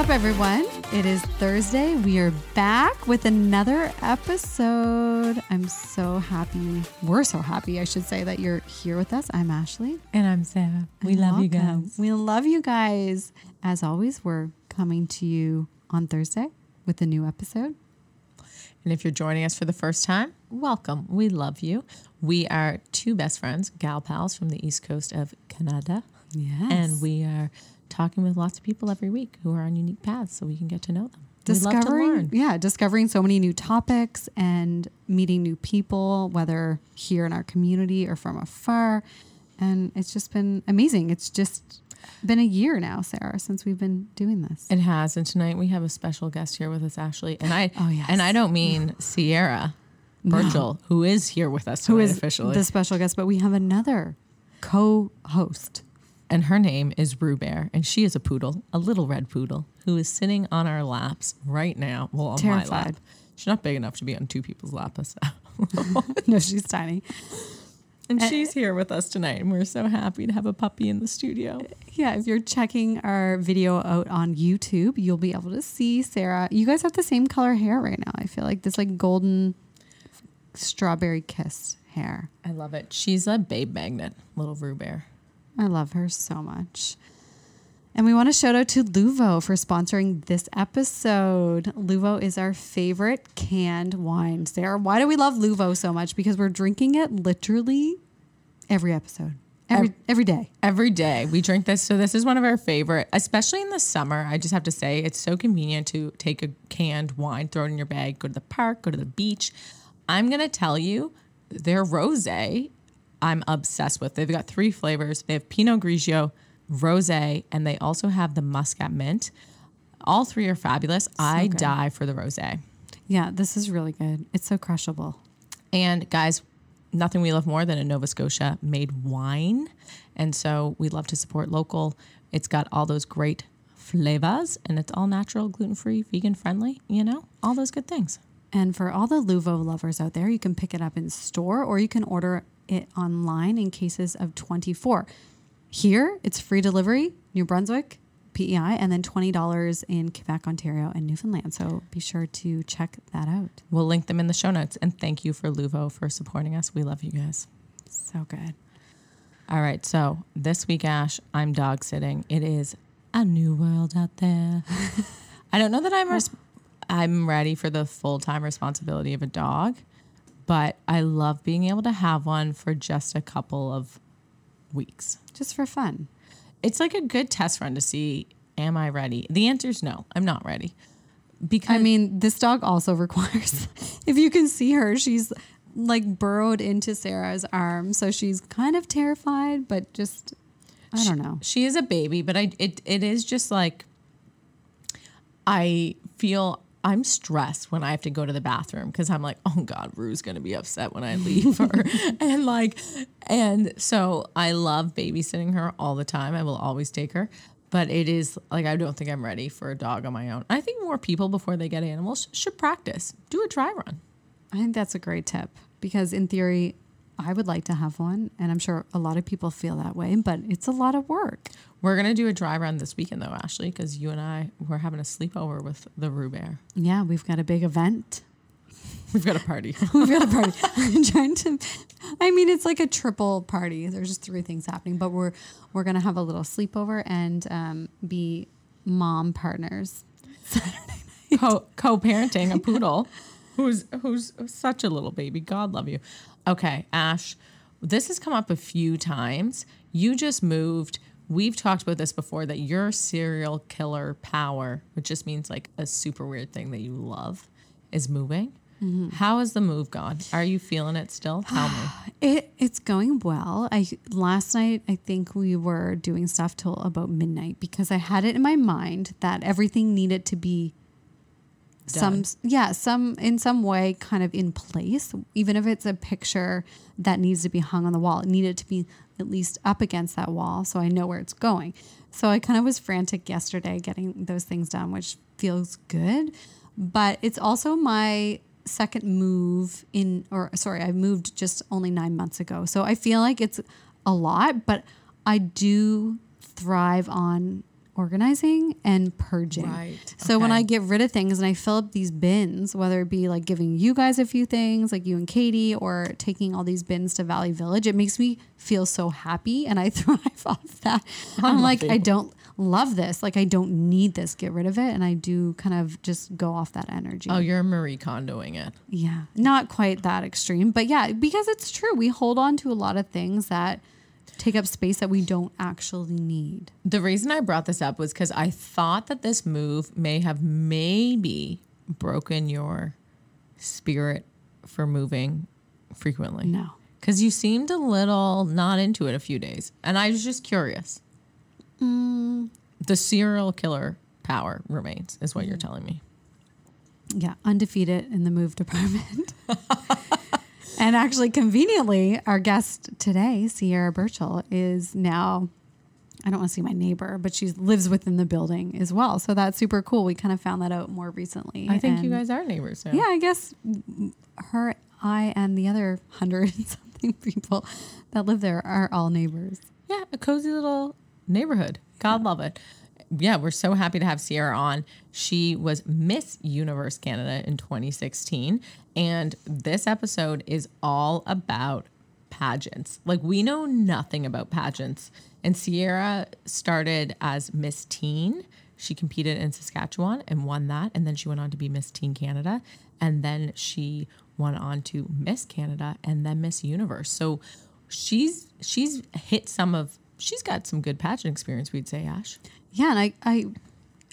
up, everyone? It is Thursday. We are back with another episode. I'm so happy. We're so happy, I should say, that you're here with us. I'm Ashley. And I'm Sarah. We And love you guys. We love you guys. As always, we're coming to you on Thursday with a new episode. And if you're joining us for the first time, welcome. We love you. We are two best friends, gal pals from the east coast of Canada. Yes. And we are talking with lots of people every week who are on unique paths so we can get to know them. We love to discovering yeah discovering so many new topics and meeting new people whether here in our community or from afar and it's just been amazing it's just been a year now sarah since we've been doing this It has. And tonight we have a special guest here with us, Ashley. And I Oh, yes. and I don't mean Siera Bearchell, who is here with us who is officially. the special guest but we have another co-host and her name is Rue Bear, and she is a poodle, a little red poodle, who is sitting on our laps right now. Well, on my lap. Terrified. She's not big enough to be on two people's laps, no she's tiny and eh. she's here with us tonight. And we're so happy to have a puppy in the studio. yeah if you're checking our video out on youtube you'll be able to see sarah you guys have the same color hair right now i feel like this like golden strawberry kiss hair I love it. She's a babe magnet, little Rue Bear. I love her so much. And we want to shout out to Luvo for sponsoring this episode. Luvo is our favorite canned wine. Sarah, why do we love Luvo so much? Because we're drinking it literally every episode, every every day. Every day we drink this. So this is one of our favorite, especially in the summer. I just have to say it's so convenient to take a canned wine, throw it in your bag, go to the park, go to the beach. I'm gonna tell you, their rosé, I'm obsessed with. They've got three flavors. They have Pinot Grigio, rosé, and they also have the Muscat Mint. All three are fabulous. I good. die for the rosé. Yeah, this is really good. It's so crushable. And guys, nothing we love more than a Nova Scotia made wine. And so we love to support local. It's got all those great flavors and it's all natural, gluten free, vegan friendly, you know, all those good things. And for all the Luvo lovers out there, you can pick it up in store or you can order it online in cases of 24. Here, it's free delivery, New Brunswick, PEI, and then $20 in Quebec, Ontario, and Newfoundland. So be sure to check that out. We'll link them in the show notes. And thank you for Luvo for supporting us. We love you guys. So good. All right. So this week, Ash, I'm dog sitting. It is a new world out there. I don't know that I'm res- I'm ready for the full time responsibility of a dog, but I love being able to have one for just a couple of weeks. Just for fun. It's like a good test run to see am I ready? The answer is no, I'm not ready. Because I mean, this dog also requires, if you can see her, she's like burrowed into Sarah's arm. So she's kind of terrified, but just, I don't know. she is a baby, but I it it is just like I feel I'm stressed when I have to go to the bathroom because I'm like, oh God, Rue's gonna be upset when I leave her. and like and so I love babysitting her all the time. I will always take her. But it is like I don't think I'm ready for a dog on my own. I think more people before they get animals should practice. Do a dry run. I think that's a great tip because, in theory, I would like to have one, and I'm sure a lot of people feel that way, but it's a lot of work. We're gonna do a dry run this weekend though, Ashley, because you and I we're having a sleepover with the Rue Bear. Yeah, we've got a big event. We've got a party. We've got a party. I'm trying to. I mean, it's like a triple party. There's just three things happening, but we're we're gonna have a little sleepover and um, be mom partners. co co-parenting a poodle who's who's such a little baby. God love you. Okay, Ash, this has come up a few times. You just moved. We've talked about this before that your serial killer power, which just means like a super weird thing that you love, is moving. Mm-hmm. How has the move gone? Are you feeling it still? Tell me. It it's going well. I last night I think we were doing stuff till about midnight because I had it in my mind that everything needed to be some yeah some in some way kind of in place even if it's a picture that needs to be hung on the wall. It needed to be at least up against that wall so i know where it's going. So i kind of was frantic yesterday getting those things done which feels good. But it's also my second move in or sorry i moved just only nine months ago. So i feel like it's a lot but i do thrive on organizing and purging. Right. So when I get rid of things and I fill up these bins, whether it be like giving you guys a few things, like you and Katie, or taking all these bins to Valley Village, it makes me feel so happy and I thrive off that. I'm like, I don't love this. Like, I don't need this. Get rid of it. And I do kind of just go off that energy. Oh, you're Marie Kondoing it. Yeah, not quite that extreme, but yeah, because it's true. We hold on to a lot of things that take up space that we don't actually need. The reason I brought this up was because I thought that this move may have maybe broken your spirit for moving frequently. No. Because you seemed a little not into it a few days. And I was just curious. Mm. The serial killer power remains, is what you're mm. telling me. Yeah, undefeated in the move department. and actually, conveniently, our guest today, Siera Bearchell, is now. I don't want to see my neighbor, but she lives within the building as well. So that's super cool. We kind of found that out more recently. I think you guys are neighbors now. Yeah, I guess her, I, and the other hundred and something people that live there are all neighbors. Yeah, a cozy little neighborhood. God love it. Yeah, we're so happy to have Siera on. She was Miss Universe Canada in 2016. And this episode is all about pageants. Like, we know nothing about pageants. And Siera started as Miss Teen. She competed in Saskatchewan and won that. And then she went on to be Miss Teen Canada. And then she went on to Miss Canada and then Miss Universe. So she's she's hit some of she's got some good pageant experience, we'd say, Ash. Yeah, and I, I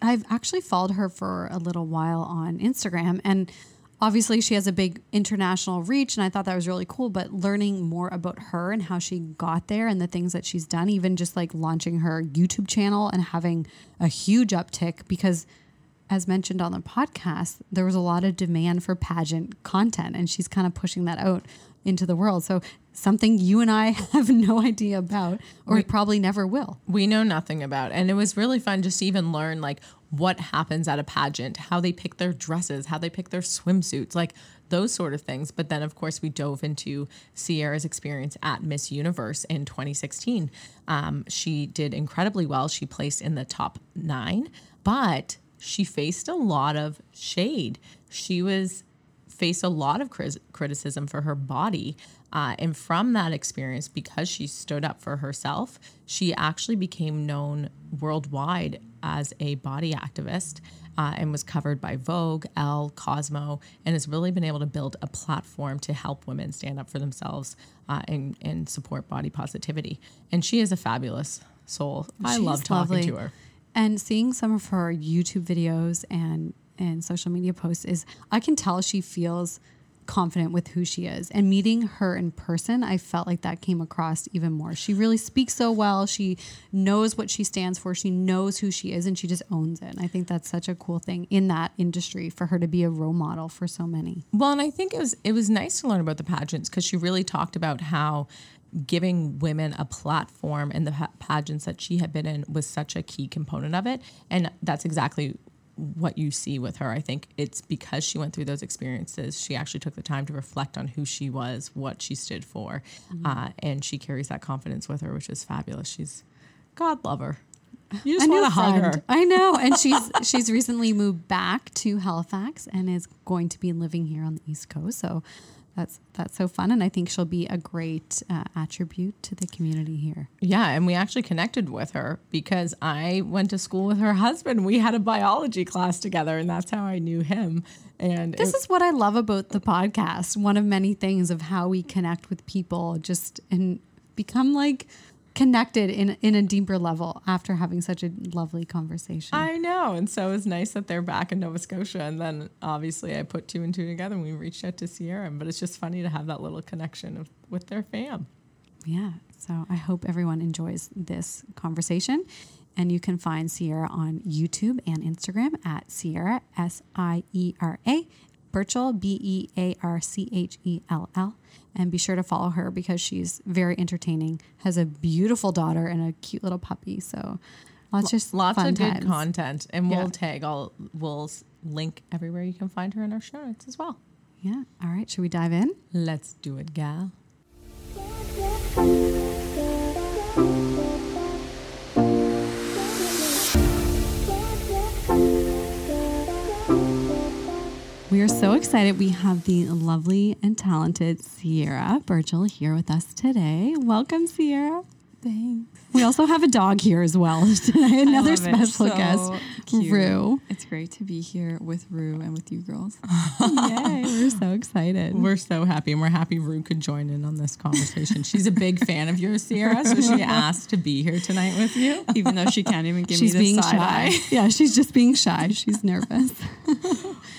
I've actually followed her for a little while on Instagram and obviously she has a big international reach and I thought that was really cool, but learning more about her and how she got there and the things that she's done, even just like launching her YouTube channel and having a huge uptick because as mentioned on the podcast, there was a lot of demand for pageant content and she's kind of pushing that out into the world. So something you and I have no idea about or probably never will. We know nothing about. And it was really fun just to even learn like what happens at a pageant, how they pick their dresses, how they pick their swimsuits, like those sort of things. But then, of course, we dove into Siera's experience at Miss Universe in 2016. Um, she did incredibly well. She placed in the top nine, but she faced a lot of shade. She was faced a lot of criticism for her body. Uh, and from that experience, because she stood up for herself, she actually became known worldwide as a body activist uh, and was covered by Vogue, Elle, Cosmo, and has really been able to build a platform to help women stand up for themselves uh, and, and support body positivity. And she is a fabulous soul. I love talking lovely. to her. And seeing some of her YouTube videos and and social media posts is I can tell she feels confident with who she is. And meeting her in person, I felt like that came across even more. She really speaks so well. She knows what she stands for. She knows who she is and she just owns it. And I think that's such a cool thing in that industry for her to be a role model for so many. Well, and I think it was it was nice to learn about the pageants because she really talked about how giving women a platform and the pageants that she had been in was such a key component of it, and that's exactly what you see with her. I think it's because she went through those experiences. She actually took the time to reflect on who she was, what she stood for, uh, and she carries that confidence with her, which is fabulous. She's God love her. You just want to hug her. I know. And she's she's recently moved back to Halifax and is going to be living here on the East Coast. So that's that's so fun. And I think she'll be a great uh, attribute to the community here. Yeah, and we actually connected with her because I went to school with her husband. We had a biology class together, and that's how I knew him. And This it- is what I love about the podcast. One of many things of how we connect with people just and become like connected in in a deeper level after having such a lovely conversation. I know, and so it was nice that they're back in Nova Scotia. And then obviously I put two and two together, and we reached out to Siera. But it's just funny to have that little connection of, with their fam. Yeah. So I hope everyone enjoys this conversation. And you can find Siera on YouTube and Instagram at Siera, S I E R A, Bearchell, B E A R C H E L L. And be sure to follow her because she's very entertaining, has a beautiful daughter and a cute little puppy. So lots just Lots fun of good content, and we'll Yeah. tag. I'll we'll link everywhere you can find her in our show notes as well. Yeah. All right. Should we dive in? Let's do it, gal. We are so excited. We have the lovely and talented Siera Bearchell here with us today. Welcome, Siera. Thanks. We also have a dog here as well today. Another love it. special So guest, cute. Rue. It's great to be here with Rue and with you girls. Yay, we're so excited. We're so happy, and we're happy Rue could join in on this conversation. She's a big fan of yours, Siera, so she asked to be here tonight with you. Even though she can't even give she's me the being side shy. eye. Yeah, she's just being shy. She's nervous.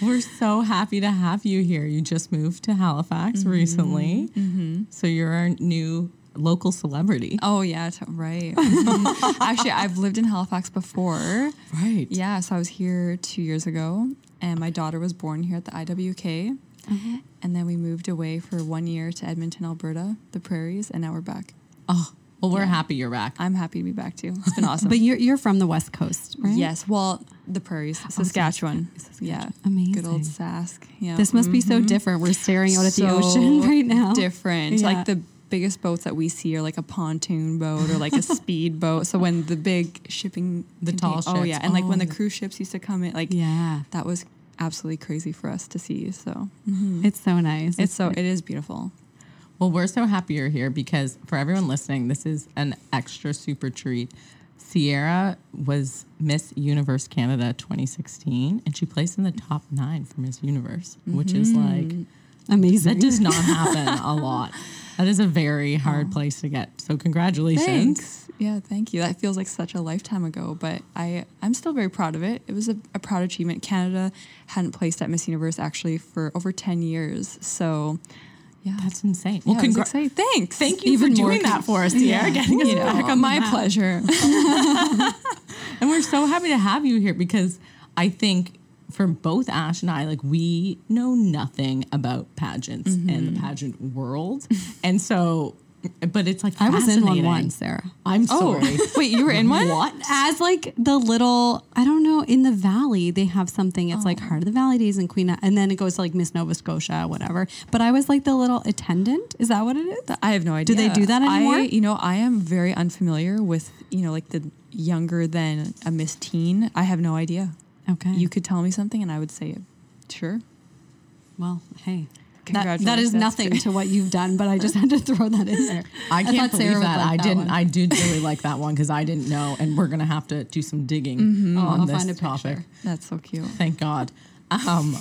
We're so happy to have you here. You just moved to Halifax mm-hmm. recently, mm-hmm. so you're our new local celebrity. Oh yeah, t- right. Mhm. Actually, I've lived in Halifax before. Right. Yeah, so I was here two years ago, and my daughter was born here at the IWK. Uh-huh. And then we moved away for one year to Edmonton, Alberta, the prairies, and now we're back. Oh, well, we're happy you're back. I'm happy to be back too. It's been awesome. But you're you're from the West Coast, right? Yes, well, the prairies, Saskatchewan. Yeah, Amazing. good old Sask. Yeah, This must be so mm-hmm. different. We're staring out at the ocean right now. Different. Yeah. Like the biggest boats that we see are like a pontoon boat or like a speed boat. So when the big shipping, The tall ships. oh yeah, and like when the Oh. cruise ships used to come in, like Yeah. that was absolutely crazy for us to see. So mm-hmm. It's so nice. it's so it is beautiful. Well, we're so happy you're here because for everyone listening, this is an extra super treat. Siera was Miss Universe Canada 2016, and she placed in the top nine for Miss Universe, which is mm-hmm. like amazing. that does not happen a lot. That is a very hard place to get. So congratulations. Thanks. Yeah, thank you. That feels like such a lifetime ago, but I I'm still very proud of it. It was a, a proud achievement. Canada hadn't placed at Miss Universe actually for over ten years, so yeah, That's insane. well, yeah, exciting. Thanks. thank you Even for doing that for us, Siera. Getting us you know, back on my map. pleasure. And we're so happy to have you here because I think for both Ash and I, like we know nothing about pageants and Mm-hmm. the pageant world. and so, but it's like I was in one once, Sarah. I'm Oh, sorry. wait, you were in one? What? As like the little, I don't know, in the valley, they have something. It's Oh. like Heart of the Valley Days and Queen, and then it goes to like Miss Nova Scotia, whatever. But I was like the little attendant. Is that what it is? I have no idea. Do they do that anymore? I, you know, I am very unfamiliar with you know like the younger than a Miss Teen. I have no idea. Okay. You could tell me something, and I would say, it. sure. well, hey. That, Congratulations. that is That's nothing great. to what you've done, but I just had to throw that in there. I can't thought believe Sarah that. I that didn't. one. I did really like that one because I didn't know, and we're gonna have to do some digging Oh, on I'll this topic. That's so cute. Thank God. Um,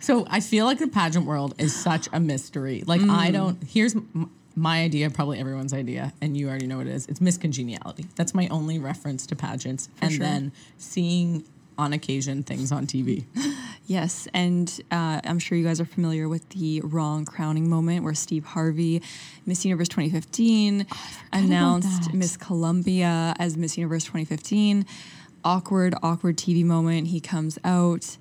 so I feel like the pageant world is such a mystery. Like I Mm. don't. Here's my idea, probably everyone's idea, and you already know what it is. It's Miss Congeniality. That's my only reference to pageants, and sure. then seeing on occasion things on TV. Yes, and uh, I'm sure you guys are familiar with the wrong crowning moment where Steve Harvey, Miss Universe 2015, announced. Miss Colombia as Miss Universe 2015. Awkward, awkward TV moment. He comes out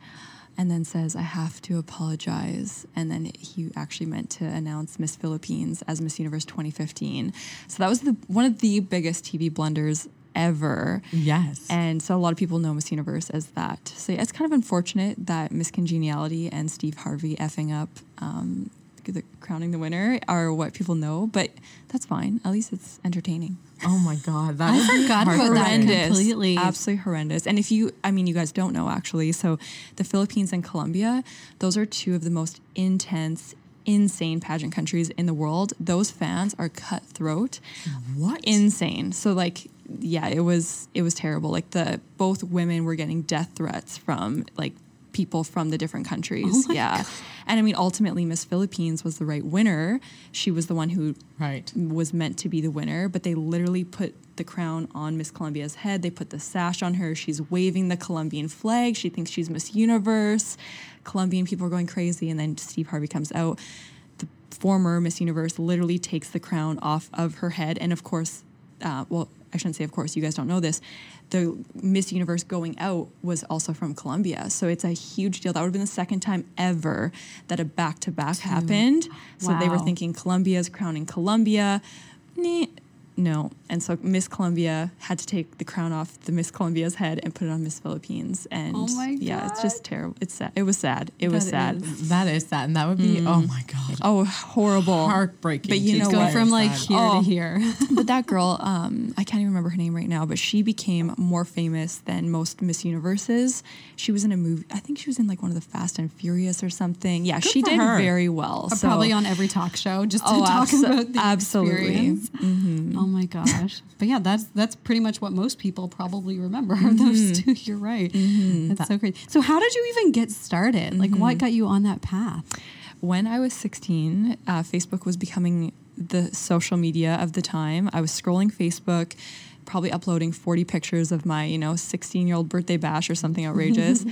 and then says, I have to apologize. And then he actually meant to announce Miss Philippines as Miss Universe 2015. So that was the one of the biggest TV blunders ever. Yes. And so a lot of people know Miss Universe as that. So yeah, it's kind of unfortunate that Miss Congeniality and Steve Harvey effing up um, the crowning the winner are what people know, but that's fine. At least it's entertaining. oh my God, that I forgot about that horrendous, completely. absolutely horrendous. And if you, I mean, you guys don't know actually. So the Philippines and Colombia, those are two of the most intense. Insane pageant countries in the world. Those fans are cutthroat What? insane. So like yeah, it was it was terrible. Like the both women were getting death threats from like people from the different countries. yeah. And I mean ultimately Miss Philippines was the right winner. She was the one who right. was meant to be the winner, but they literally put the crown on Miss Colombia's head. They put the sash on her. She's waving the Colombian flag. She thinks she's Miss Universe. Colombian people are going crazy. And then Steve Harvey comes out. The former Miss Universe literally takes the crown off of her head. And of course, uh, well, I shouldn't say of course, you guys don't know this. The Miss Universe going out was also from Colombia. So it's a huge deal. That would have been the second time ever that a back to back happened. So they were Wow. thinking Colombia's crowning Colombia. Nah, No. And so Miss Colombia had to take the crown off the Miss Colombia's head and put it on Miss Philippines. And Oh yeah, it's just terrible. It's sad. It was sad. It was sad. is- That is sad, and that would be mm. oh my god, Oh, horrible. heartbreaking. But you know what? From like sad. here Oh. to here. but that girl, um, I can't even remember her name right now, but she became more famous than most Miss Universes. She was in a movie. I think she was in like one of the Fast and Furious or something. Yeah, she did her. very well. Uh, so- Probably on every talk show just to Oh, talk abso- about the absolutely. experience. Mm-hmm. Oh my gosh! But yeah, that's that's pretty much what most people probably remember. Mm-hmm. Those two, you're right. That's so great. So how did you even get started? Like, Mm-hmm. what got you on that path? When I was 16, uh, Facebook was becoming the social media of the time. I was scrolling Facebook, probably uploading 40 pictures of my, you know, 16 year old birthday bash or something outrageous.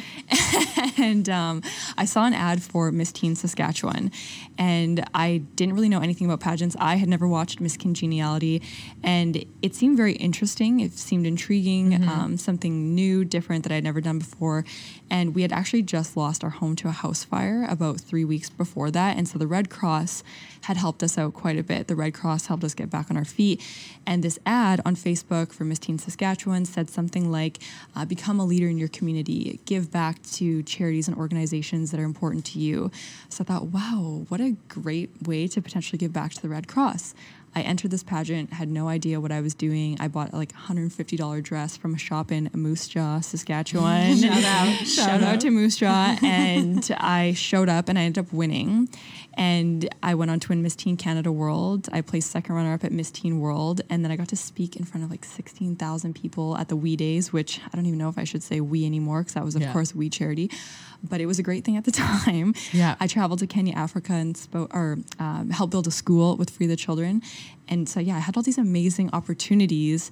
and um, I saw an ad for Miss Teen Saskatchewan. And I didn't really know anything about pageants. I had never watched Miss Congeniality. And it seemed very interesting. It seemed intriguing, um, something new, different that I'd never done before. And we had actually just lost our home to a house fire about three weeks before that. And so the Red Cross had helped us out quite a bit. The Red Cross helped us get back on our feet. And this ad on Facebook for Miss Teen Saskatchewan said something like, uh, become a leader in your community, give back to charities and organizations that are important to you. So I thought, wow, what a great way to potentially give back to the Red Cross. I entered this pageant, had no idea what I was doing. I bought like a $150 dress from a shop in Moose Jaw, Saskatchewan. Shout out. Shout, Shout out out. to Moose Jaw. and I showed up and I ended up winning. And I went on to win Miss Teen Canada World. I placed second runner up at Miss Teen World. And then I got to speak in front of like 16,000 people at the We Days, which I don't even know if I should say we anymore because that was, of Yeah. course, We Charity. But it was a great thing at the time. Yeah. I traveled to Kenya, Africa, and spoke or um, helped build a school with Free the Children. And so, yeah, I had all these amazing opportunities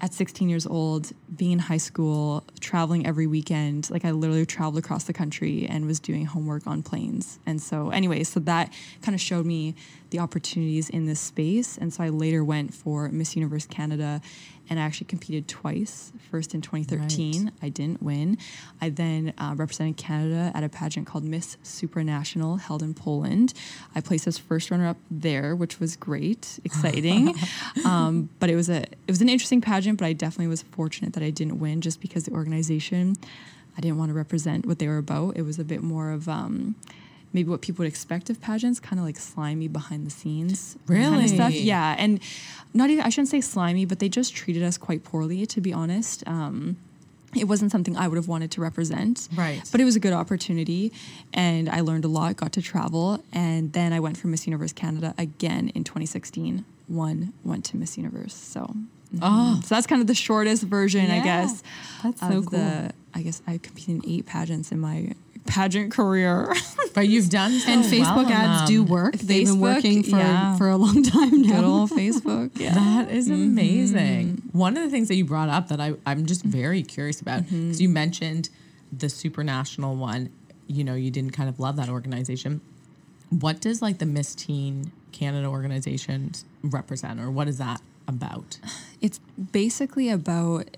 at 16 years old, being in high school, traveling every weekend. Like I literally traveled across the country and was doing homework on planes. And so, anyway, so that kind of showed me the opportunities in this space. And so I later went for Miss Universe Canada and I actually competed twice. First in 2013, I didn't win. I then uh, represented Canada at a pageant called Miss Supranational held in Poland. I placed as first runner up there, which was great, exciting. um, but it was a it was an interesting pageant, but I definitely was fortunate that I didn't win just because the organization I didn't want to represent what they were about. It was a bit more of um, maybe what people would expect of pageants, kind of like slimy behind the scenes kind of stuff. Really? Yeah, and not even I shouldn't say slimy, but they just treated us quite poorly, to be honest. Um, it wasn't something I would have wanted to represent. Right. But it was a good opportunity and I learned a lot, got to travel. And then I went for Miss Universe Canada again in 2016. One went to Miss Universe. So. Oh. so that's kind of the shortest version, I guess. that's so cool. The, I guess I competed in eight pageants in my pageant career. But you've done so And Facebook in ads do work. They've been working for yeah. for a long time now. Good old Facebook. Yeah. That is mm-hmm. amazing. One of the things that you brought up that I, I'm just very curious about mm-hmm. because you mentioned the supranational one. You know, you didn't kind of love that organization. What does like the Miss Teen Canada organization represent, or what is that about? It's basically about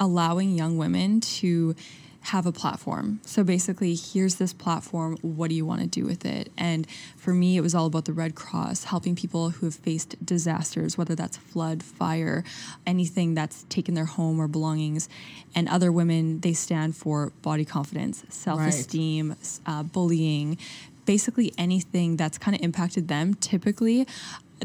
allowing young women to have a platform. So basically, here's this platform. What do you want to do with it? And for me, it was all about the Red Cross, helping people who have faced disasters, whether that's flood, fire, anything that's taken their home or belongings. And other women, they stand for body confidence, self esteem, uh, bullying, basically anything that's kind of impacted them. Typically,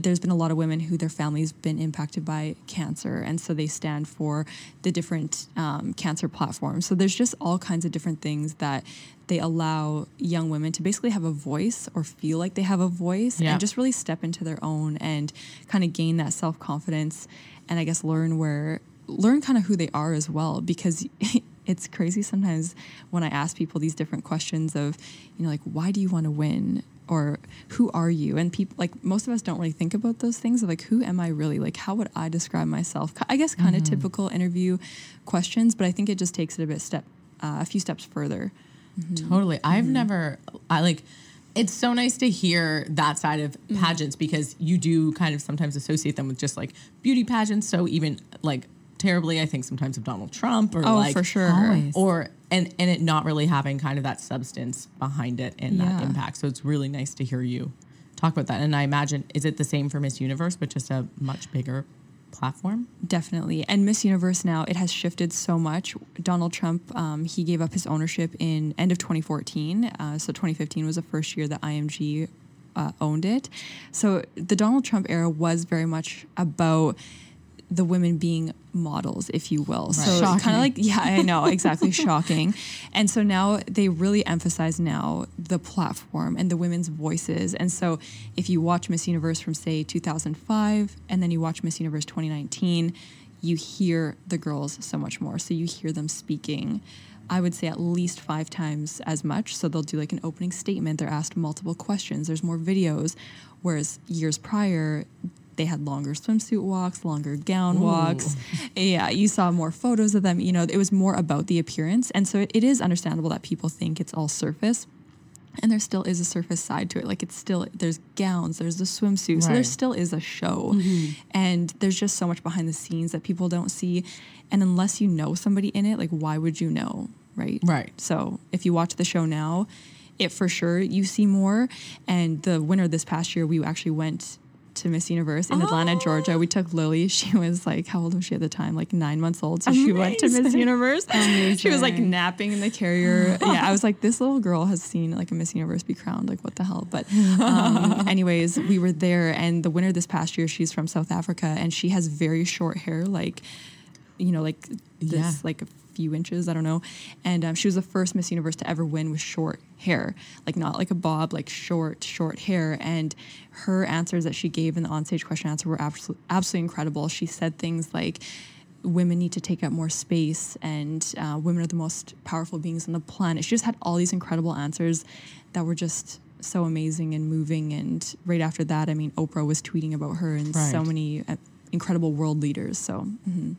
there's been a lot of women who their families been impacted by cancer and so they stand for the different um, cancer platforms. So there's just all kinds of different things that they allow young women to basically have a voice or feel like they have a voice Yeah. and just really step into their own and kind of gain that self-confidence and i guess learn where learn kind of who they are as well. Because it's crazy sometimes when i ask people these different questions of you know like why do you want to win or who are you? And people like most of us don't really think about those things of like who am i really? Like how would i describe myself? I guess kind of mm-hmm. typical interview questions but i think it just takes it a bit step uh, a few steps further. Mm-hmm. Totally. I've mm-hmm. never, I like, it's so nice to hear that side of pageants because you do kind of sometimes associate them with just like beauty pageants. So even like terribly, I think sometimes of Donald Trump or Oh, like, for sure. Always. or, and, and it not really having kind of that substance behind it and that impact. So it's really nice to hear you talk about that. And I imagine, is it the same for Miss Universe, but just a much bigger platform. Definitely. And Miss Universe now, it has shifted so much. Donald Trump, um, he gave up his ownership in end of 2014. Uh, so 2015 was the first year that IMG uh, owned it. So the Donald Trump era was very much about the women being models, if you will. So Shocking. kind of like, yeah, I know, exactly, shocking. And so now they really emphasize now the platform and the women's voices. And so if you watch Miss Universe from say 2005 and then you watch Miss Universe 2019, you hear the girls so much more. So you hear them speaking. I would say at least five times as much. So they'll do like an opening statement. They're asked multiple questions. There's more videos. Whereas years prior, they had longer swimsuit walks, longer gown walks. Yeah, you saw more photos of them. You know, it was more about the appearance. And so it, it is understandable that people think it's all surface. And there still is a surface side to it. Like it's still, there's gowns, there's the swimsuit. So there still is a show. Mm-hmm. And there's just so much behind the scenes that people don't see. And unless you know somebody in it, like why would you know? Right. Right. So if you watch the show now, it for sure you see more. And the winner this past year, we actually went to Miss Universe in Atlanta, Georgia. We took Lily. She was like, how old was she at the time? Like nine months old. So she went to Miss Amazing. Universe. She was like napping in the carrier. yeah, I was like, this little girl has seen like a Miss Universe be crowned. Like, what the hell? But, um, anyways, we were there, and the winner this past year, she's from South Africa, and she has very short hair, like, you know, like this, Yeah. like a few inches, I don't know. And um, she was the first Miss Universe to ever win with short hair, like not like a bob, like short, short hair. And her answers that she gave in the onstage question answer were absolutely, absolutely incredible. She said things like, women need to take up more space and uh, women are the most powerful beings on the planet. She just had all these incredible answers that were just so amazing and moving. And right after that, I mean, Oprah was tweeting about her and so many uh, incredible world leaders. So, mhm.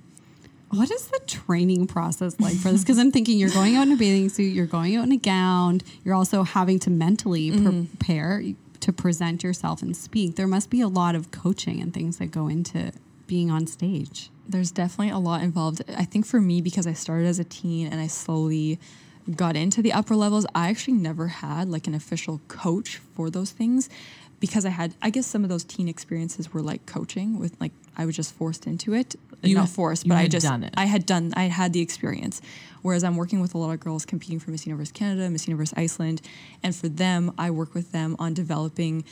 What is the training process like for this? Because I'm thinking you're going out in a bathing suit, you're going out in a gown, you're also having to mentally mm-hmm. prepare to present yourself and speak. There must be a lot of coaching and things that go into being on stage. there's definitely a lot involved. I think for me, because I started as a teen and I slowly got into the upper levels, I actually never had like an official coach for those things because I had, I guess some of those teen experiences were like coaching with like, I was just forced into it. You Not had- forced, but I just, done it. I had done, I had the experience. Whereas I'm working with a lot of girls competing for Miss Universe Canada, Miss Universe Iceland. And for them, I work with them on developing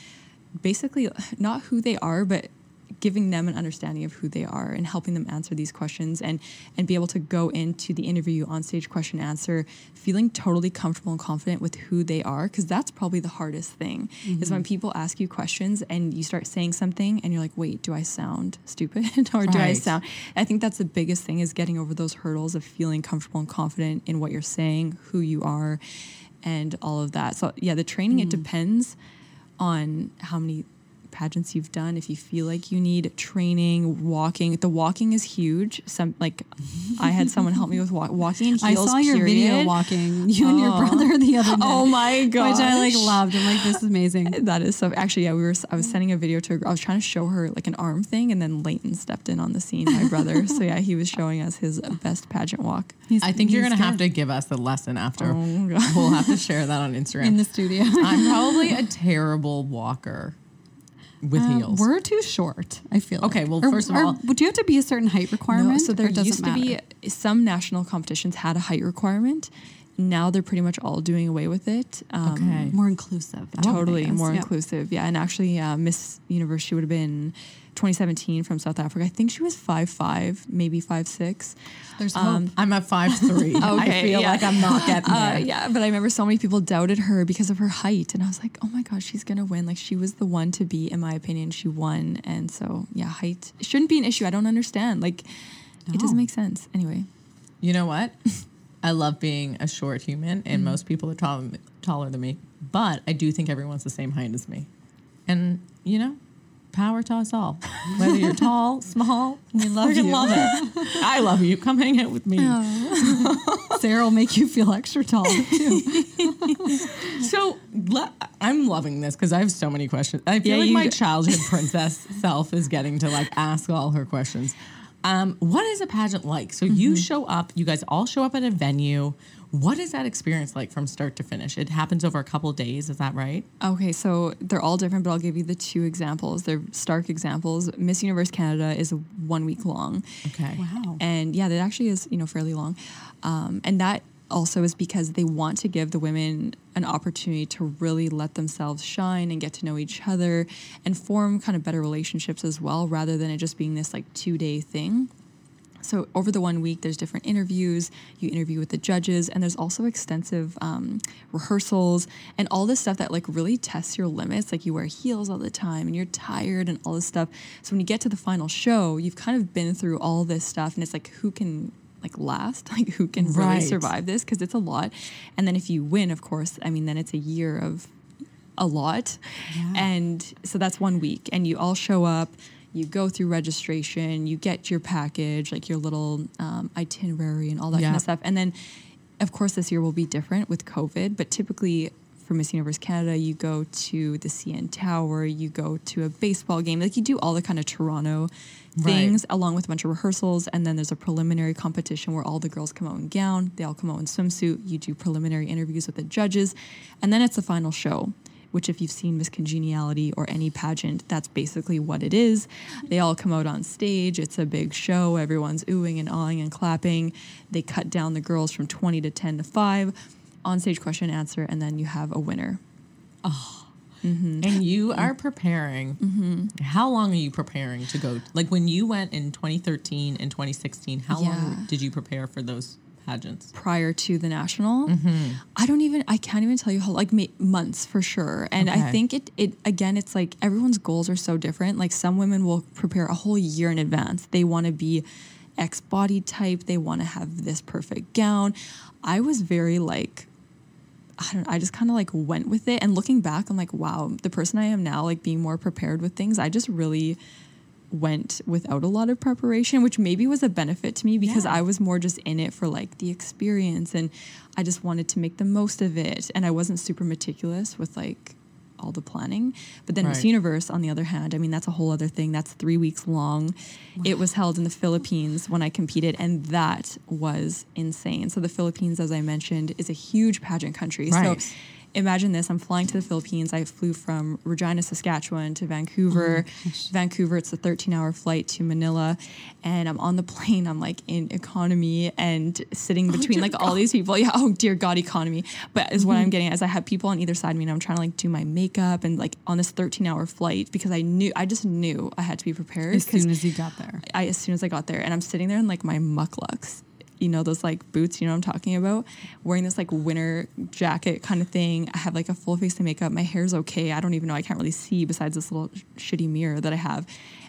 basically uh, not who they are, but giving them an understanding of who they are and helping them answer these questions and and be able to go into the interview on stage question answer feeling totally comfortable and confident with who they are because that's probably the hardest thing is when mm-hmm. people ask you questions and you start saying something and you're like wait do i sound stupid or do i sound i think that's the biggest thing is getting over those hurdles of feeling comfortable and confident in what you're saying who you are and all of that. So yeah the training it mm-hmm. depends on how many pageants you've done if you feel like you need training walking the walking is huge some like i had someone help me with walk, walking in I saw your video walking, you and your oh. brother the other day. oh my god Which I like loved. I'm like, this is amazing. that is so actually yeah we were i was sending a video to a girl i was trying to show her like an arm thing and then leighton stepped in on the scene my brother so yeah he was showing us his best pageant walk He's- I think you're gonna have to give us a lesson after. Oh, God. We'll have to share that on Instagram. in the studio. I'm probably a terrible walker with Um, heels. We're too short. I feel. Okay, like. well, Or- first of all- would you have to be a certain height requirement? No, so there used to matter? be some national competitions had a height requirement now they're pretty much all doing away with it um, Okay. more inclusive. Totally more Yeah. inclusive yeah and actually uh, miss University would have been 2017 from south africa i think she was five five maybe five six There's hope. I'm at five three. I Okay, feel yeah. like I'm not getting Uh, yeah, but I remember so many people doubted her because of her height, and I was like, "Oh my gosh, she's gonna win!" Like she was the one to be, in my opinion. She won, and so yeah, height shouldn't be an issue. I don't understand. Like, it doesn't make sense. Anyway, You know what? I love being a short human, and Mm-hmm. most people are tall, taller than me. But I do think everyone's the same height as me. And you know, power to us all. Whether you're tall, small, We love you. love it. I love you. Come hang out with me. Sarah will make you feel extra tall too. So le- I'm loving this because I have so many questions. I feel Yeah, like my do. childhood princess self is getting to like ask all her questions. Um, what is a pageant like? So Mm-hmm. you show up, you guys all show up at a venue. What is that experience like from start to finish? It happens over a couple of days, is that right? Okay, so they're all different, but I'll give you the two examples. They're stark examples. Miss Universe Canada is one week long. Okay. Wow. and yeah, that actually is you know fairly long, um, and that also is because they want to give the women an opportunity to really let themselves shine and get to know each other and form kind of better relationships as well, rather than it just being this like two day thing. So over the one week, there's different interviews. You interview with the judges, and there's also extensive um, rehearsals and all this stuff that like really tests your limits. Like you wear heels all the time, and you're tired, and all this stuff. So when you get to the final show, you've kind of been through all this stuff, and it's like who can like last, like who can really survive this because it's a lot. And then if you win, of course, I mean, then it's a year of a lot. And so that's one week. And you all show up, you go through registration, you get your package, like your little um, itinerary and all that kind of stuff. And then, of course, this year will be different with COVID, but typically, for Miss Universe Canada, you go to the CN Tower, you go to a baseball game, like you do all the kind of Toronto things along with a bunch of rehearsals. And then there's a preliminary competition where all the girls come out in gown, they all come out in swimsuit. You do preliminary interviews with the judges, and then it's the final show. Which, if you've seen Miss Congeniality or any pageant, that's basically what it is. They all come out on stage. It's a big show. Everyone's oohing and awing and clapping. They cut down the girls from 20 to 10 to 5. On stage question and answer, and then you have a winner. Oh, And you are preparing. Mm-hmm. How long are you preparing to go? Like when you went in 2013 and 2016, how Yeah. long did you prepare for those pageants? prior to the national. Mm-hmm. I don't even I can't even tell you how like months for sure. And I think it it again it's like everyone's goals are so different. Like some women will prepare a whole year in advance. They want to be X body type, they want to have this perfect gown. I was very like I don't I just kind of like went with it and looking back I'm like wow, the person I am now like being more prepared with things, I just really went without a lot of preparation, which maybe was a benefit to me because Yeah. I was more just in it for like the experience and I just wanted to make the most of it. And I wasn't super meticulous with like all the planning. But then Miss Universe, on the other hand, I mean, that's a whole other thing. That's three weeks long. It was held in the Philippines when I competed, and that was insane. So, the Philippines, as I mentioned, is a huge pageant country. Right. So, imagine this i'm flying to the philippines. I flew from regina saskatchewan to vancouver. Oh vancouver it's a 13 hour flight to manila. And i'm on the plane i'm like in economy and sitting oh between like all these people. Yeah oh dear god economy. But is what i'm mm-hmm. getting at, is i have people on either side of me and i'm trying to like do my makeup and like on this 13 hour flight because i knew i just knew i had to be prepared As soon as you got there. I as soon as I got there, and I'm sitting there in like my mukluks, you know those like boots, you know what I'm talking about, wearing this like winter jacket kind of thing. I have like a full face of makeup. My hair's okay. I don't even know. I can't really see besides this little sh- shitty mirror that I have.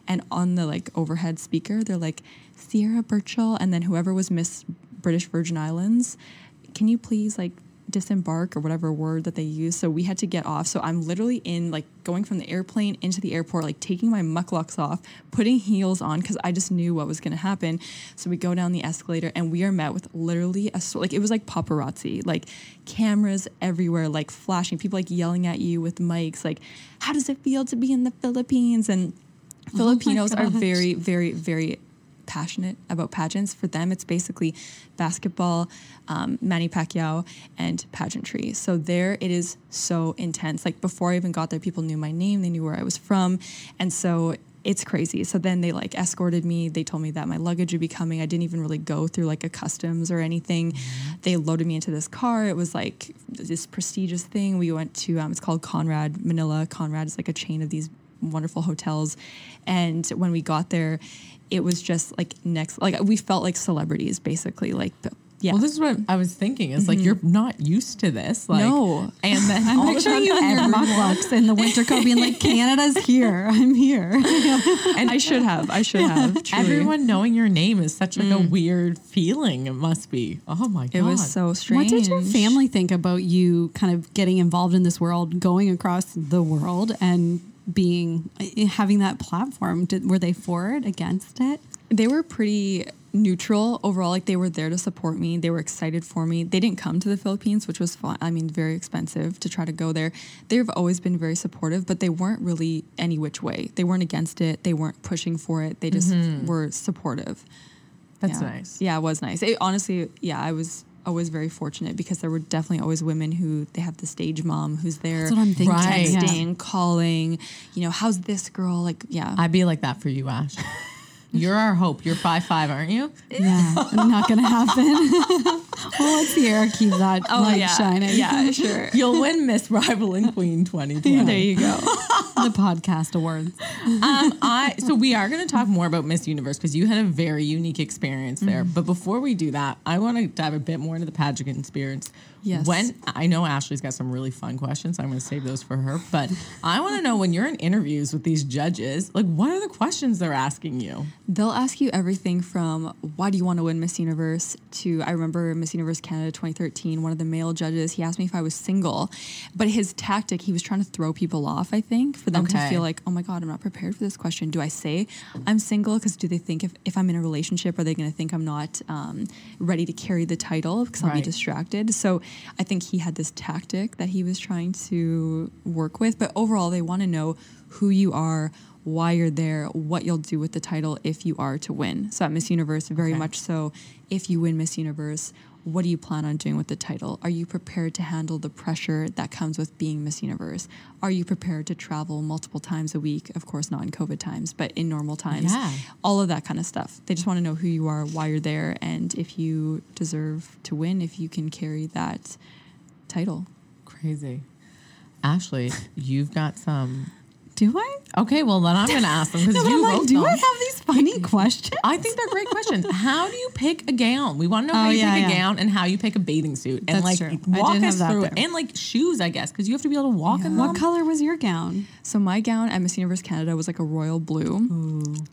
And on the like overhead speaker, they're like Siera Bearchell, and then whoever was Miss British Virgin Islands, can you please like disembark or whatever word that they use. So we had to get off. So I'm literally in like going from the airplane into the airport, like taking my mukluks off, putting heels on because I just knew what was going to happen. So we go down the escalator and we are met with literally a like it was like paparazzi, like cameras everywhere, like flashing, people like yelling at you with mics, like how does it feel to be in the Philippines and oh Filipinos are very, very, very passionate about pageants. For them, it's basically basketball, um, Manny Pacquiao, and pageantry. So there, it is so intense. Like before I even got there, people knew my name, they knew where I was from, and so it's crazy. So then they like escorted me. They told me that my luggage would be coming. I didn't even really go through like a customs or anything. They loaded me into this car. It was like this prestigious thing. We went to um, it's called Conrad Manila. Conrad is like a chain of these wonderful hotels. And when we got there, it was just like next like we felt like celebrities basically. Like yeah. Well, this is what I was thinking. Is like mm-hmm. you're not used to this. Like, No. And then I'm all of picturing you in your everyone- mukluks in the winter coat being like, Canada's here. I'm here. and I should have. I should have. Truly. everyone knowing your name is such like a mm. weird feeling. It must be. Oh my god! It was so strange. What did your family think about you kind of getting involved in this world, going across the world and being eh, having that platform? Did, were they for it, against it? They were pretty neutral overall. Like they were there to support me. They were excited for me. They didn't come to the Philippines, which was fun. I mean, very expensive to try to go there. They've always been very supportive, but they weren't really any which way. They weren't against it. They weren't pushing for it. They just mm-hmm. were supportive. That's yeah. nice. Yeah, it was nice. It, honestly, yeah, I was always very fortunate because there were definitely always women who they have the stage mom who's there That's what I'm thinking. Right. Yeah. texting, calling, you know, how's this girl? Like, yeah. I'd be like that for you, Ash. You're our hope. You're five five, aren't you? Yeah, not gonna happen. well, let's see Eric keep that light shining. Oh, Yeah, sure. You'll win Miss Rival and Queen 2020. there you go. the podcast awards. um, I so we are going to talk more about Miss Universe because you had a very unique experience there. Mm-hmm. But before we do that, I want to dive a bit more into the pageant experience. Yes. When I know Ashley's got some really fun questions, I'm going to save those for her. But I want to know when you're in interviews with these judges, like what are the questions they're asking you? They'll ask you everything from why do you want to win Miss Universe to I remember Miss Universe Canada 2013, one of the male judges, he asked me if I was single. But his tactic, he was trying to throw people off, I think, for them Okay. to feel like, oh my God, I'm not prepared for this question. Do I say I'm single? Because do they think if, if I'm in a relationship, are they going to think I'm not um, ready to carry the title because I'll be distracted? So I think he had this tactic that he was trying to work with. But overall, they want to know who you are, why you're there, what you'll do with the title if you are to win. So at Miss Universe, very Okay. much so, if you win Miss Universe, what do you plan on doing with the title? Are you prepared to handle the pressure that comes with being Miss Universe? Are you prepared to travel multiple times a week? Of course, not in COVID times, but in normal times. Yeah. All of that kind of stuff. They just want to know who you are, why you're there, and if you deserve to win, if you can carry that title. Crazy. Ashley, you've got some. Do I? Okay, well then I'm going to ask them because No, you I'm like, wrote do them. I have these funny question. I think they're great questions. How do you pick a gown? We want to know how Oh, you yeah, pick a gown and how you pick a bathing suit, and That's like true. I walk us that through it, and like shoes, I guess, because you have to be able to walk in them. What color was your gown? So my gown at Miss Universe Canada was like a royal blue.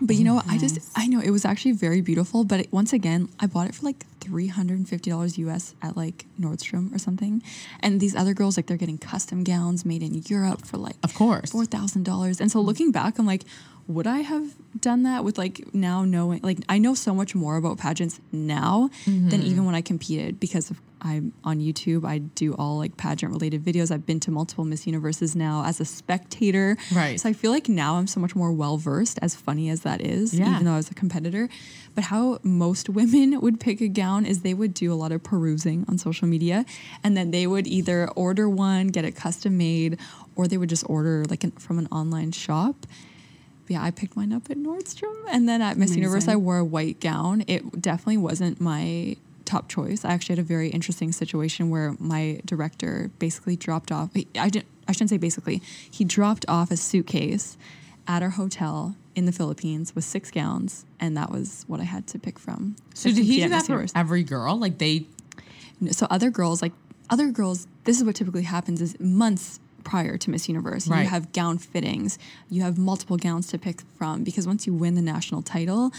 But you know what? I oh, just I know it was actually very beautiful. But it, once again, I bought it for like three hundred and fifty dollars US at like Nordstrom or something. And these other girls like they're getting custom gowns made in Europe for like Of course. four thousand dollars. And so looking back, I'm like, would I have done that with like now knowing like I know so much more about pageants now than mm-hmm. even when I competed because of I'm on YouTube. I do all like pageant related videos. I've been to multiple Miss Universes now as a spectator. Right. So I feel like now I'm so much more well versed, as funny as that is, Yeah. even though I was a competitor. But how most women would pick a gown is they would do a lot of perusing on social media and then they would either order one, get it custom made, or they would just order like an, from an online shop. Yeah, I picked mine up at Nordstrom. And then at Miss Universe, I wore a white gown. It definitely wasn't my top choice. I actually had a very interesting situation where my director basically dropped off. I didn't. I shouldn't say basically. He dropped off a suitcase at our hotel in the Philippines with six gowns, and that was what I had to pick from. So did he do that for every girl? Like they So other girls, like other girls, this is what typically happens: is months prior to Miss Universe, Right. you have gown fittings, you have multiple gowns to pick from because once you win the national title.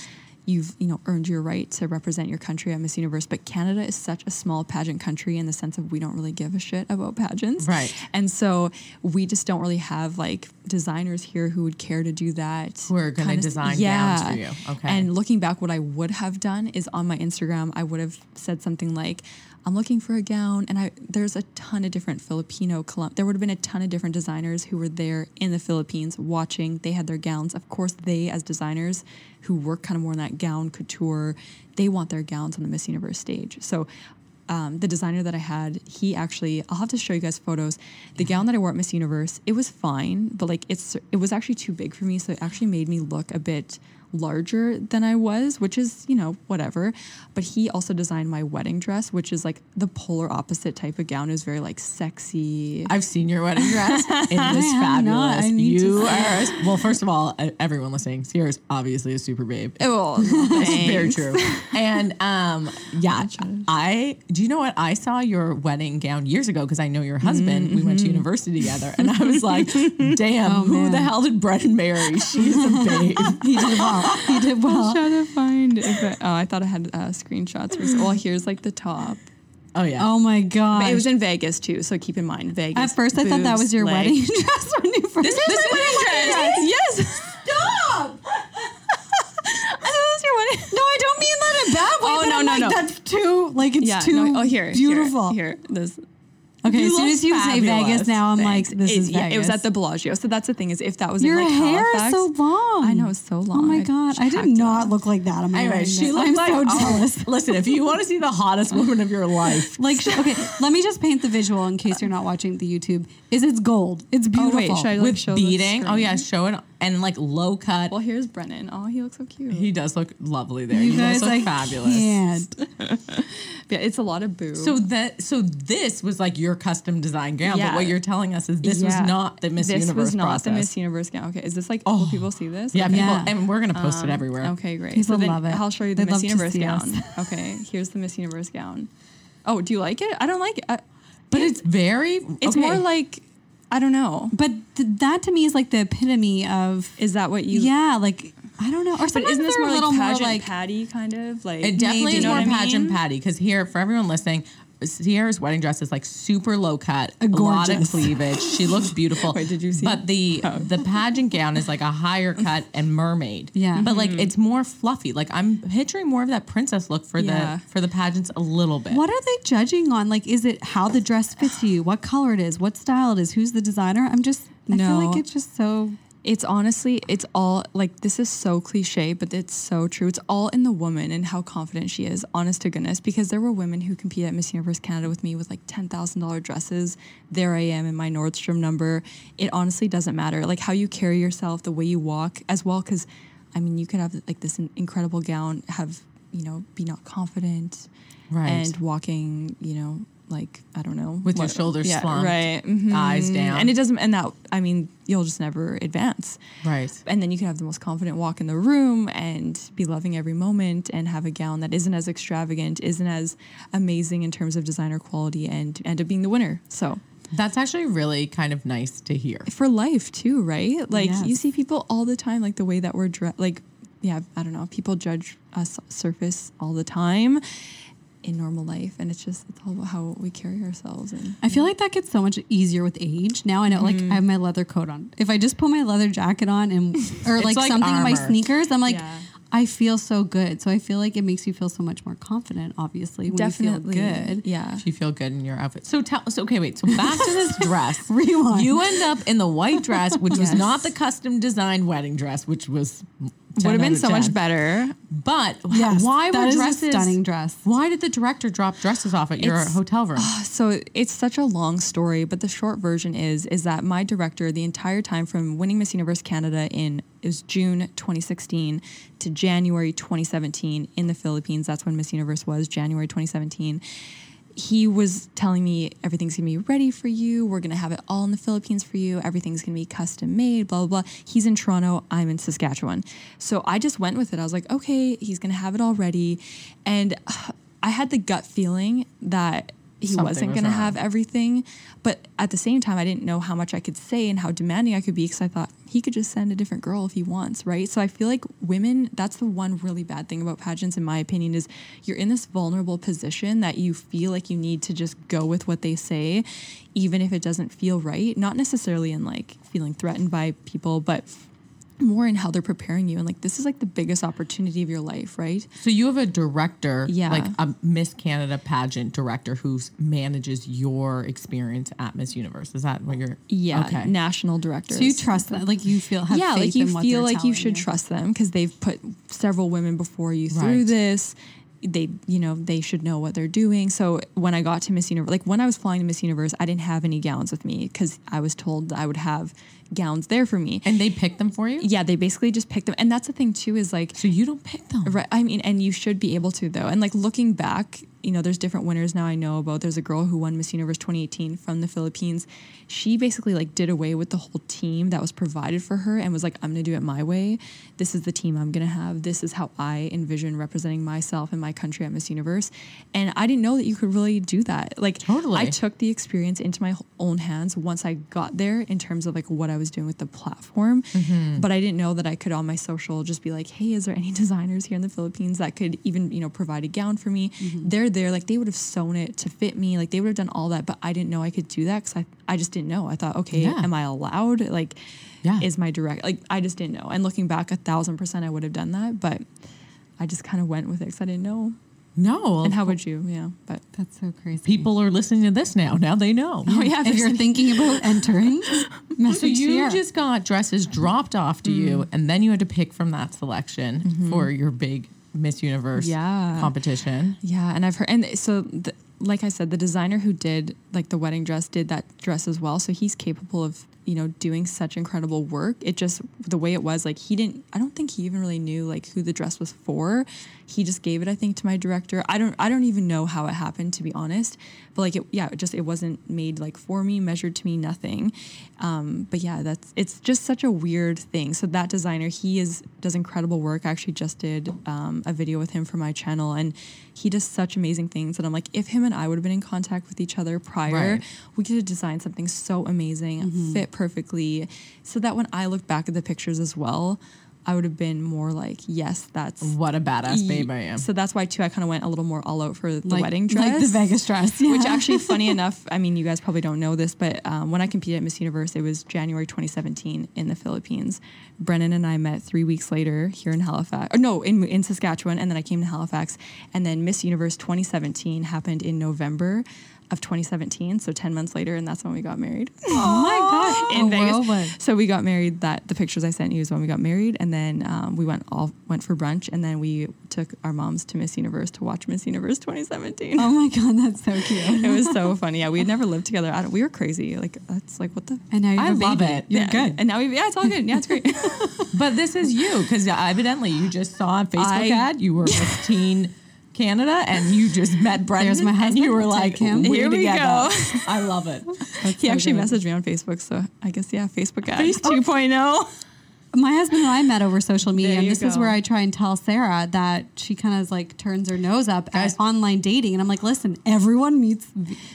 You've you know earned your right to represent your country at Miss Universe, but Canada is such a small pageant country in the sense of we don't really give a shit about pageants, Right. And so we just don't really have like designers here who would care to do that. Who are kind of- design gowns for you. Okay. And looking back, what I would have done is on my Instagram, I would have said something like, I'm looking for a gown. And I there's a ton of different Filipino, Colum- there would have been a ton of different designers who were there in the Philippines watching. They had their gowns. Of course, they, as designers who work kind of more in that gown couture, they want their gowns on the Miss Universe stage. So um, the designer that I had, he actually, I'll have to show you guys photos. The gown that I wore at Miss Universe, it was fine, but like it's, it was actually too big for me. So it actually made me look a bit larger than I was, which is, you know, whatever. But he also designed my wedding dress, which is like the polar opposite type of gown. It was very like sexy. I've seen your wedding dress. It is fabulous. not. I need to you are well. First of all, everyone listening, Siera's obviously a super babe. Oh, It's very true. And um, yeah, I do you know what? I saw your wedding gown years ago because I know your husband. We went to university together, and I was like, "Damn, Oh, who man. the hell did Brennan marry? She's a babe." He did well. he did well. I'll try to find. If I, oh, I thought I had uh, screenshots. Well, here's like the top. Oh yeah. Oh my god. It was in Vegas too, so keep in mind Vegas. At first, boobs, I thought that was your wedding dress when you first. This, this is my wedding dress. dress. Yes. Stop. No, I don't mean that in a bad way. Oh no, no, like, no. That's too like it's yeah, too no, oh, here, beautiful. Here, here, this Okay, as soon as you say fabulous. Vegas, now I'm like, this it, is yeah, Vegas. it was at the Bellagio. So that's the thing is, if that was Your in like hair Halifax, is so long. I know it's so long. Oh my god, I did not up. look like that on my Anyway, she day. looked I'm like so oh, jealous. listen, if you want to see the hottest woman of your life, Like, okay, let me just paint the visual in case you're not watching the YouTube. Is it's gold? It's oh, beautiful. Oh beautiful. wait, should I like with show the beading. Oh yeah, show it and like low cut. Well, here's Brennan. Oh, he looks so cute. he does look lovely there. you You, guys, look I fabulous. can't. yeah, it's a lot of boo. So that so this was like your custom design gown, Yeah. but what you're telling us is this Yeah. was not the Miss this Universe was not process. the Miss Universe gown. Okay, is this like Oh. will people see this? Yeah, Okay. people, and we're gonna post it um, everywhere. Okay, great. People so love it. I'll show you the They'd Miss Universe gown. okay, here's the Miss Universe gown. Oh, do you like it? I don't like it. I, But it's very. it's okay. more like I don't know. But th- that to me is like the epitome of Is that what you? yeah, like I don't know. Or But sometimes isn't this more a little like more pageant like patty kind of like? It definitely Maybe. is more what I pageant mean? patty because here, for everyone listening, Siera's wedding dress is like super low cut, a lot of cleavage. She looks beautiful. Wait, did you see But the Oh. the pageant gown is like a higher cut and mermaid. Yeah. but like Mm-hmm. it's more fluffy. Like I'm picturing more of that princess look for Yeah. the for the pageants a little bit. What are they judging on? Like, is it how the dress fits you, what color it is, what style it is, who's the designer? I'm just, I feel like it's just so. It's honestly, it's all like this is so cliche, but it's so true. It's all in the woman and how confident she is, honest to goodness. Because there were women who competed at Miss Universe Canada with me with like ten thousand dollar dresses. There I am in my Nordstrom number. It honestly doesn't matter, like how you carry yourself, the way you walk as well. Because, I mean, you could have like this incredible gown, have you know, be not confident, Right. and walking, you know, like I don't know, With your shoulders yeah, slumped, right, mhm. eyes down. and it doesn't. And that, I mean, you'll just never advance right. and then you can have the most confident walk in the room and be loving every moment and have a gown that isn't as extravagant isn't as amazing in terms of designer quality and end up being the winner so That's actually really kind of nice to hear. for life too right like you see people all the time like the way that we're dressed like yeah i don't know people judge us surface all the time in normal life and it's just it's all about how we carry ourselves and I feel like that gets so much easier with age. Now I know, like, mm-hmm. I have my leather coat on. If I just put my leather jacket on and, or like, like something in my sneakers, I'm like, Yeah. I feel so good. So I feel like it makes you feel so much more confident, obviously, when definitely you feel good. yeah if You feel good in your outfit. So tell so okay, wait. So back to this dress. Rewind. You end up in the white dress, which was not the custom designed wedding dress, which was would have been so much better But Yes, why were dresses stunning dress. Why did the director drop dresses off at your It's- hotel room? Ah, so it's such a long story, but the short version is is that my director the entire time from winning Miss Universe Canada in it was June 2016 to January 2017 in the Philippines. That's when Miss Universe was January 2017. He was telling me everything's gonna be ready for you. We're gonna have it all in the Philippines for you. Everything's gonna be custom made. Blah blah blah. He's in Toronto. I'm in Saskatchewan. So I just went with it. I was like, okay, he's gonna have it all ready, and I had the gut feeling that he Something wasn't going to have everything. But at the same time, I didn't know how much I could say and how demanding I could be because I thought he could just send a different girl if he wants, right? So I feel like women, that's the one really bad thing about pageants, in my opinion, is you're in this vulnerable position that you feel like you need to just go with what they say, even if it doesn't feel right. Not necessarily in like feeling threatened by people, but more in how they're preparing you. And like, this is like the biggest opportunity of your life, right? So you have a director, Yeah. like a Miss Canada pageant director who manages your experience at Miss Universe. Is that what you're? Yeah, Okay. national director So you trust that, like you feel have yeah, like you feel like you should trust them because they've put several women before you through Right. this. They, you know, they should know what they're doing. So when I got to Miss Universe, like when I was flying to Miss Universe, I didn't have any gowns with me because I was told I would have gowns there for me. And they pick them for you. yeah, they basically just picked them, and that's the thing too is like So you don't pick them. Right. I mean, and you should be able to though. And like looking back, you know, there's different winners now I know about. There's a girl who won Miss Universe 2018 from the Philippines. She basically like did away with the whole team that was provided for her and was like, I'm gonna do it my way. This is the team I'm gonna have. This is how I envision representing myself and my country at Miss Universe. And I didn't know that you could really do that. Like Totally. I took the experience into my own hands once I got there in terms of like what I was doing with the platform. Mm-hmm. But I didn't know that I could on my social just be like, hey, is there any designers here in the Philippines that could even, you know, provide a gown for me? Mm-hmm. They're there. Like they would have sewn it to fit me. Like they would have done all that. But I didn't know I could do that because I, I just didn't know. I thought, okay, Yeah. am I allowed? Like, Yeah. is my direct, like, I just didn't know. And looking back, a thousand percent I would have done that. But I just kind of went with it because I didn't know. No. And how would you? Yeah, but That's so crazy. people are listening to this now. Now they know. oh yeah, if you're thinking about entering, So you Siera. just got dresses dropped off to you, mm-hmm. and then you had to pick from that selection mm-hmm. for your big Miss Universe Yeah. competition. Yeah, and I've heard, and so the, like I said, the designer who did like the wedding dress did that dress as well. So he's capable of you know doing such incredible work. It just the way it was, like he didn't. I don't think he even really knew like who the dress was for. He just gave it, I think, to my director. I don't. I don't even know how it happened to be honest. But like, it, yeah, it just it wasn't made like for me, measured to me, nothing. Um, but yeah, that's it's just such a weird thing. So that designer, he is does incredible work. I actually just did um, a video with him for my channel, and he does such amazing things. And I'm like, if him and I would have been in contact with each other prior, Right. we could have designed something so amazing, fit perfectly, so that when I look back at the pictures as well, I would have been more like, yes, that's. What a badass babe I am. So that's why too. I kind of went a little more all out for the like, wedding dress, like the Vegas dress. Yeah. which actually funny enough i mean you guys probably don't know this but um, when i competed at miss universe it was january 2017 in the philippines brennan and i met three weeks later here in halifax or no in, in saskatchewan and then i came to halifax and then miss universe 2017 happened in november of 2017 so 10 months later and that's when we got married oh my god, in a Vegas. So we got married. That the pictures I sent you is when we got married, and then um, we went all went for brunch, and then we took our moms to Miss Universe to watch Miss Universe 2017. Oh my god, that's so cute. It was so funny. Yeah, we had never lived together. I don't, we were crazy. Like that's like what the. And now you I love baby. it. You're yeah. good. And now we yeah, it's all good. Yeah, it's great. But this is you because evidently you just saw a Facebook I- ad. You were Miss Teen Canada and you just met Brennan. There's my And husband. you were Take like, him. "We're Here we together." go. I love it. he so actually good. messaged me on Facebook, so I guess yeah, Facebook ad Facebook. 2.0. My husband and I met over social media, and you this is where I try and tell Sarah that she kind of like turns her nose up Guys- at online dating, and I'm like, listen, everyone meets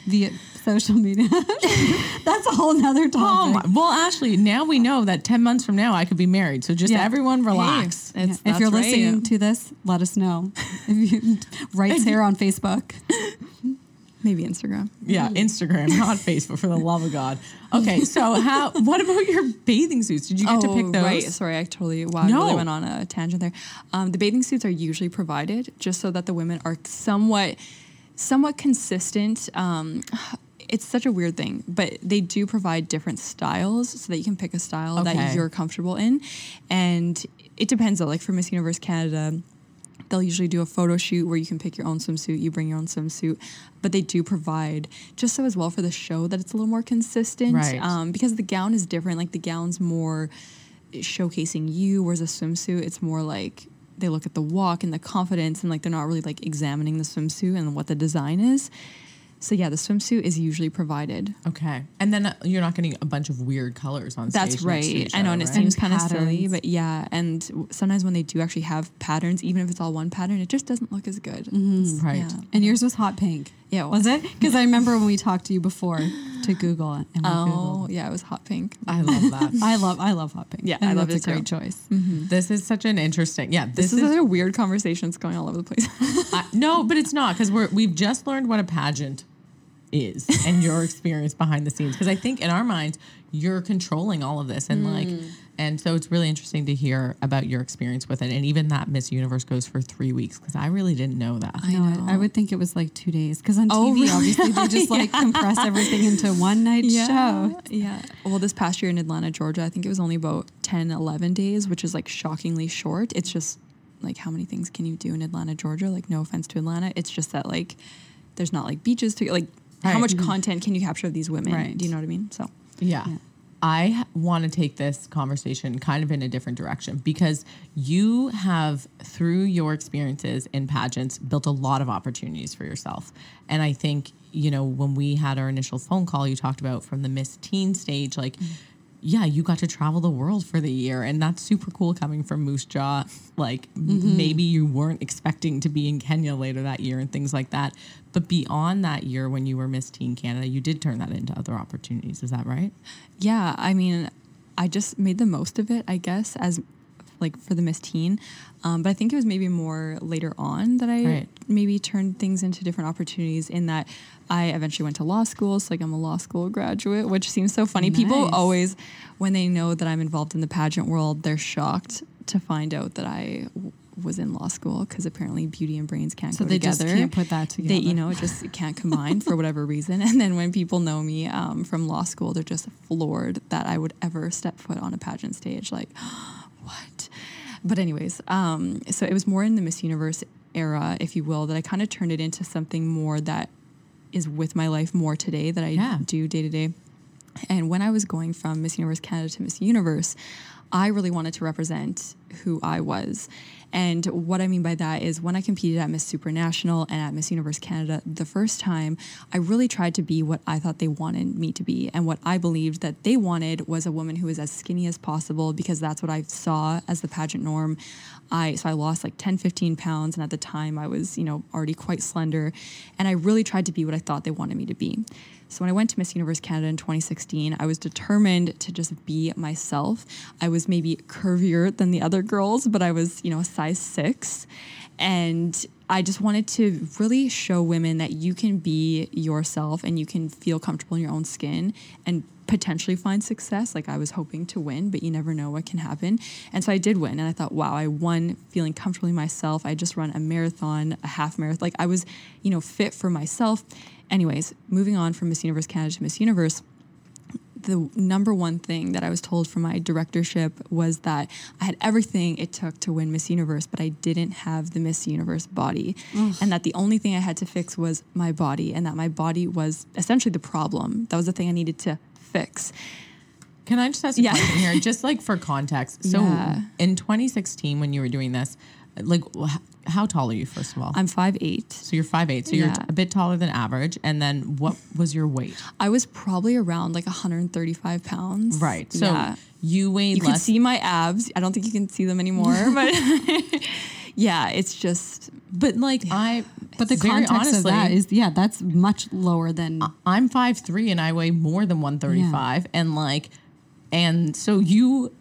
via social media. That's a whole nother Oh topic. my. Well, Ashley, now we know that 10 months from now I could be married. So just Yeah. everyone relax. Hey, it's- Yeah. If you're right. listening to this, let us know. If you write Sarah on Facebook. Maybe Instagram. Yeah, Instagram, not Facebook, for the love of God. Okay, so how? What about your bathing suits? Did you get to pick those? Oh, right. Sorry, I totally wow, I No. really went on a tangent there. Um, the bathing suits are usually provided just so that the women are somewhat, somewhat consistent. Um, it's such a weird thing, but they do provide different styles so that you can pick a style Okay. that you're comfortable in, and it depends though. Like for Miss Universe Canada. They'll usually do a photo shoot where you can pick your own swimsuit, you bring your own swimsuit, but they do provide just so as well for the show that it's a little more consistent. Right. Um, because the gown is different. Like the gown's more showcasing you, whereas a swimsuit, it's more like they look at the walk and the confidence and like they're not really like examining the swimsuit and what the design is. So yeah, the swimsuit is usually provided. Okay, and then uh, you're not getting a bunch of weird colors on stage. That's next to right. each I know, other, and it right? seems kind of silly, but yeah. And w- sometimes when they do actually have patterns, even if it's all one pattern, it just doesn't look as good. It's- Right. Yeah. And yours was hot pink. Yeah, Was it? Because I remember when we talked to you before to Google it. And we Oh, Googled. yeah, it was hot pink. I love that. I love I love hot pink. Yeah, And I love that's it a great too. choice. this is such an interesting. Yeah, This, this, is, is, a weird conversation. It's going all over the place. I, no, but it's not because we're we've just learned what a pageant is and your experience behind the scenes because I think in our minds you're controlling all of this and like mm. and so it's really interesting to hear about your experience with it and even that Miss Universe goes for three weeks because I really didn't know that. I know. I, I would think it was like two days because on TV, Oh, really? obviously, they just like compress everything into one night show. Yeah. Well, this past year in Atlanta, Georgia, I think it was only about 10, 11 days, which is like shockingly short. It's just like how many things can you do in Atlanta, Georgia? Like, no offense to Atlanta. It's just that like there's not like beaches to like how much mm-hmm. content can you capture of these women? Right. Do you know what I mean? So Yeah. I want to take this conversation kind of in a different direction because you have, through your experiences in pageants, built a lot of opportunities for yourself. And I think, you know, when we had our initial phone call, you talked about from the Miss Teen stage, like, mm-hmm. Yeah, you got to travel the world for the year. And that's super cool coming from Moose Jaw. Like, m- mm-hmm. maybe you weren't expecting to be in Kenya later that year and things like that. But beyond that year, when you were Miss Teen Canada, you did turn that into other opportunities. Is that right? yeah, I mean, I just made the most of it, I guess, as like for the Miss Teen. Um, but I think it was maybe more later on that I Right. maybe turned things into different opportunities in that I eventually went to law school. So like I'm a law school graduate, which seems so funny. People always, when they know that I'm involved in the pageant world, they're shocked to find out that I w- was in law school because apparently beauty and brains can't So go they together. just can't put that together. They, you know, it just can't combine for whatever reason. And then when people know me um, from law school, they're just floored that I would ever step foot on a pageant stage. Like, what? But anyways, um, so it was more in the Miss Universe era, if you will, that I kind of turned it into something more that is with my life more today that I Yeah. do day to day. And when I was going from Miss Universe Canada to Miss Universe, I really wanted to represent who I was. And what I mean by that is when I competed at Miss Supranational and at Miss Universe Canada the first time, I really tried to be what I thought they wanted me to be. And what I believed that they wanted was a woman who was as skinny as possible because that's what I saw as the pageant norm. I so I lost like 10, 15 pounds. And at the time I was, you know, already quite slender. And I really tried to be what I thought they wanted me to be. So when I went to Miss Universe Canada in 2016, I was determined to just be myself. I was maybe curvier than the other girls, but I was, you know, a size six. And I just wanted to really show women that you can be yourself and you can feel comfortable in your own skin and potentially find success. Like I was hoping to win, but you never know what can happen. And so I did win. And I thought, wow, I won feeling comfortably myself. I just run a marathon, a half marathon. Like I was, you know, fit for myself. Anyways, moving on from Miss Universe Canada to Miss Universe, the number one thing that I was told from my directorship was that I had everything it took to win Miss Universe, but I didn't have the Miss Universe body. And that the only thing I had to fix was my body, and that my body was essentially the problem. That was the thing I needed to fix. Can I just ask a Yeah. question here, just like for context? So Yeah. in 2016, when you were doing this, like how tall are you first of all? I'm five eight. so you're five eight. so you're a bit taller than average. And then what was your weight? I was probably around like 135 pounds. Right. So yeah. you weighed you can less. see my abs. I don't think you can see them anymore, but yeah, it's just but like I, But the very context of that is yeah, that's much lower than. I'm five three and I weigh more than 135. And like, and so you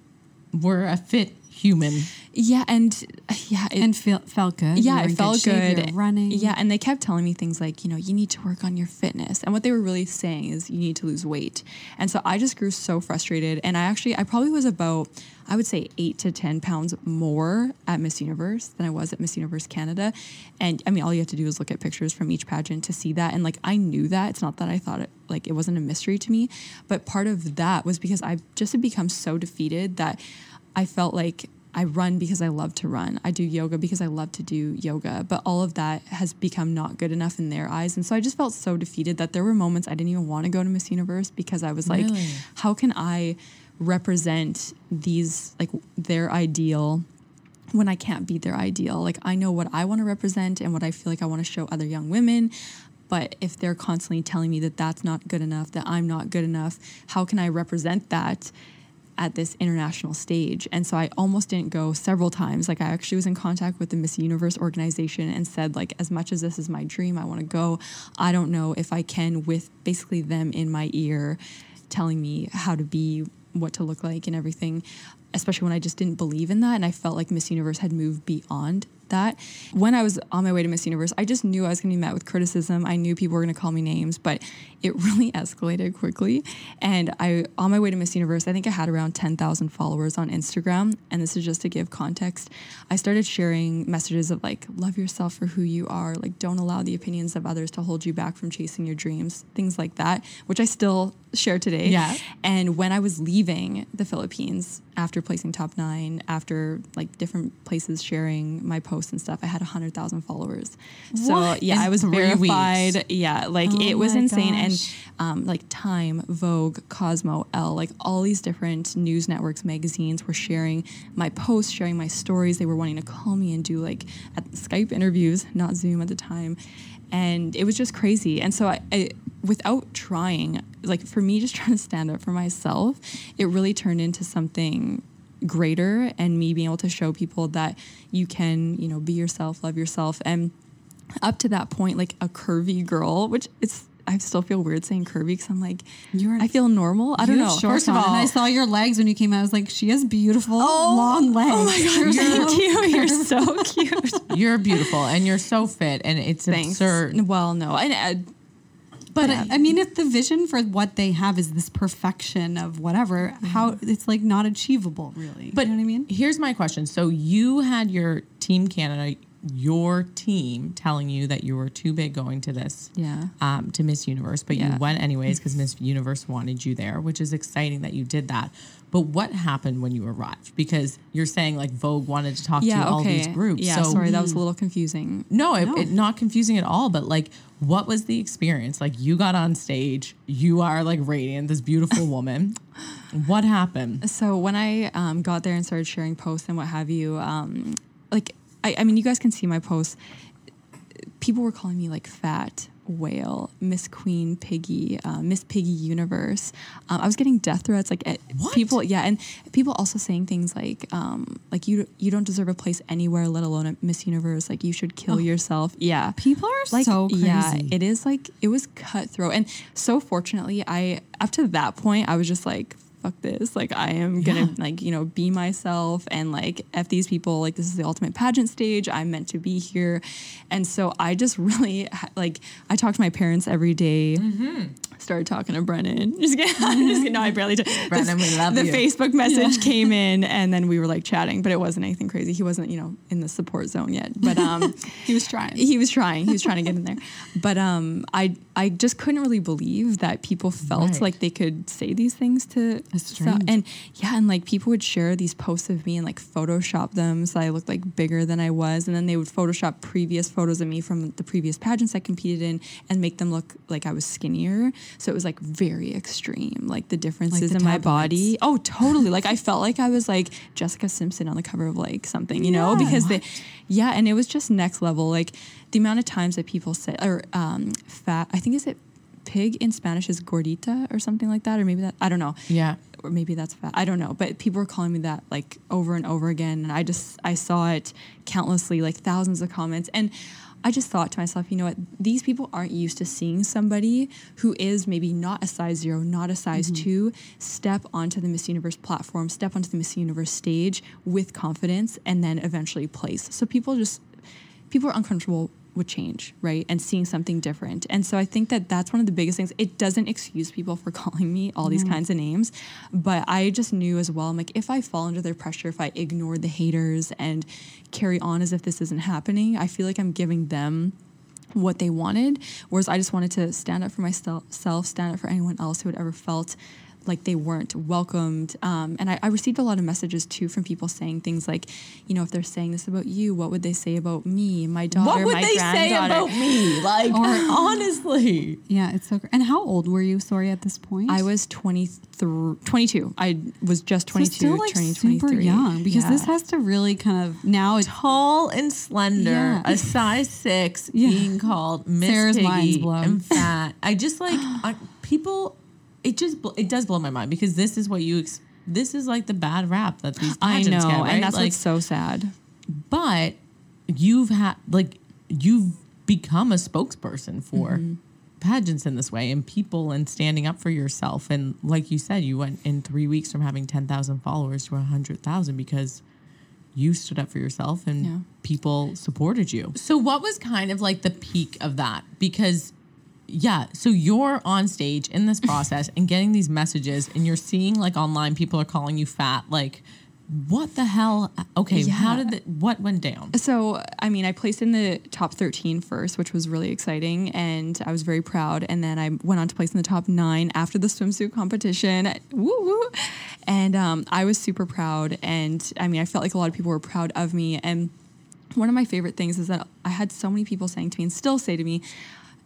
were a fit human. Yeah, and uh, yeah, it, and feel, felt good. Yeah, it felt good. were running. Yeah, and they kept telling me things like, you know, you need to work on your fitness. And what they were really saying is you need to lose weight. And so I just grew so frustrated. And I actually, I probably was about, I would say eight to 10 pounds more at Miss Universe than I was at Miss Universe Canada. And I mean, all you have to do is look at pictures from each pageant to see that. And like, I knew that. It's not that I thought it, like, it wasn't a mystery to me. But part of that was because I just had become so defeated that I felt like I run because I love to run. I do yoga because I love to do yoga. But all of that has become not good enough in their eyes. And so I just felt so defeated that there were moments I didn't even want to go to Miss Universe because I was like, Really? how can I represent these, like their ideal when I can't be their ideal? Like I know what I want to represent and what I feel like I want to show other young women. But if they're constantly telling me that that's not good enough, that I'm not good enough, how can I represent that? At this international stage. And so I almost didn't go several times. Like I actually was in contact with the Miss Universe organization and said like as much as this is my dream, I want to go. I don't know if I can with basically them in my ear telling me how to be, what to look like and everything, especially when I just didn't believe in that and I felt like Miss Universe had moved beyond that. When I was on my way to Miss Universe, I just knew I was going to be met with criticism. I knew people were going to call me names, but it really escalated quickly. And I, on my way to Miss Universe, I think I had around 10,000 followers on Instagram. And this is just to give context. I started sharing messages of like, love yourself for who you are. Like, don't allow the opinions of others to hold you back from chasing your dreams, things like that, which I still share today. Yeah. And when I was leaving the Philippines after placing top nine, after like different places sharing my posts and stuff, I had 100,000 followers. So What? yeah, In I was verified. weeks? Yeah, like Oh it was insane. gosh. And um, like Time, Vogue, Cosmo, Elle, like all these different news networks, magazines were sharing my posts, sharing my stories. They were wanting to call me and do like at Skype interviews, not Zoom at the time. And it was just crazy. And so I, I without trying, like for me, just trying to stand up for myself, it really turned into something greater and me being able to show people that you can, you know, be yourself, love yourself. And up to that point, like a curvy girl, which it's, I still feel weird saying curvy because I'm like, You're- I feel normal. I don't You know. First of all- and I saw your legs when you came out. I was like, she has beautiful oh, long legs. Oh my god, thank you. You're so cute. You're beautiful and you're so fit, and it's Thanks. absurd. Well, no, and uh, But I, I mean, if the vision for what they have is this perfection of whatever, how it's like not achievable, really. But you know what I mean? Here's my question. So you had your Team Canada, your team telling you that you were too big going to this Yeah. um, to Miss Universe, but Yeah. you went anyways because Miss Universe wanted you there, which is exciting that you did that. But what happened when you arrived? Because you're saying like Vogue wanted to talk to Yeah. all these groups. Yeah. so sorry, that was a little confusing. no, it, it not confusing at all. But like, what was the experience? Like, you got on stage, you are like radiant, this beautiful woman. what happened? So when I um, got there and started sharing posts and what have you, um, like I, I mean, you guys can see my posts. People were calling me like fat whale, Miss Queen Piggy, uh, Miss Piggy Universe. Um, I was getting death threats, like at What? people, yeah, and people also saying things like, um, like you you don't deserve a place anywhere, let alone at Miss Universe. Like you should kill yourself. Yeah, People are like so crazy. yeah it is like it was cutthroat and so fortunately i up to that point i was just like fuck this. Like i am gonna Yeah. like you know be myself. And like f these people like this is the ultimate pageant stage. I'm meant to be here. And so i just really like i talk to my parents every day. Mm-hmm. Started talking to brennan. Just kidding, just kidding. no i barely did. Brennan, we love the you. facebook message came in and then we were like chatting but it wasn't anything crazy. He wasn't you know in the support zone yet but um he was trying. he was trying. He was trying to get in there. But um i i just couldn't really believe that people felt Right. like they could say these things to and yeah and like people would share these posts of me and like photoshop them so i looked like bigger than i was. And then they would photoshop previous photos of me from the previous pageants i competed in and make them look like i was skinnier so it was like very extreme like the differences the in my body. Oh totally. Like i felt like i was like jessica simpson on the cover of like something you know? Yeah. because they yeah and it was just next level. Like the amount of times that people say or um fat i think is it pig in spanish is gordita or something like that? Or maybe that i don't know. Yeah. or maybe that's fat. I don't know. But people were calling me that like over and over again and i just i saw it countlessly like thousands of comments. And I just thought to myself, you know what? These people aren't used to seeing somebody who is maybe not a size zero, not a size mm-hmm. two, step onto the Miss Universe platform, step onto the Miss Universe stage with confidence, and then eventually place. So people just, people are uncomfortable with change, right? And seeing something different. And so I think that that's one of the biggest things. It doesn't excuse people for calling me all these mm-hmm. kinds of names, but I just knew as well. I'm like, if I fall under their pressure, if I ignore the haters and carry on as if this isn't happening, I feel like I'm giving them what they wanted. Whereas I just wanted to stand up for myself, stand up for anyone else who had ever felt like they weren't welcomed. Um, and I, I received a lot of messages too from people saying things like, you know, if they're saying this about you, what would they say about me, my daughter, What would they say about me? Like, honestly. yeah, it's so. Cr- and how old were you? Sorry, at this point, I was 23, 22. I was just So still like turning super 23. young because Yeah. this has to really kind of now. It's Tall and slender, Yeah. a size six, Yeah. being called Miss Sarah's mind's Piggy blown. and fat. I just like I, people. It just it does blow my mind because this is what you. Ex- this is like the bad rap that these I know, get, right? and that's like, what's so sad. but you've had like you've become a spokesperson for Mm-hmm. pageants in this way and people and standing up for yourself and like you said you went in three weeks from having 10,000 followers to 100,000 because you stood up for yourself and Yeah. people supported you so what was kind of like the peak of that because yeah so you're on stage in this process and getting these messages and you're seeing like online people are calling you fat like what the hell okay how did the, what went down So, I mean, I placed in the top 13 first, which was really exciting, and I was very proud. And then I went on to place in the top nine after the swimsuit competition. Woo woo! And um, I was super proud. And I mean, I felt like a lot of people were proud of me. And one of my favorite things is that I had so many people saying to me and still say to me,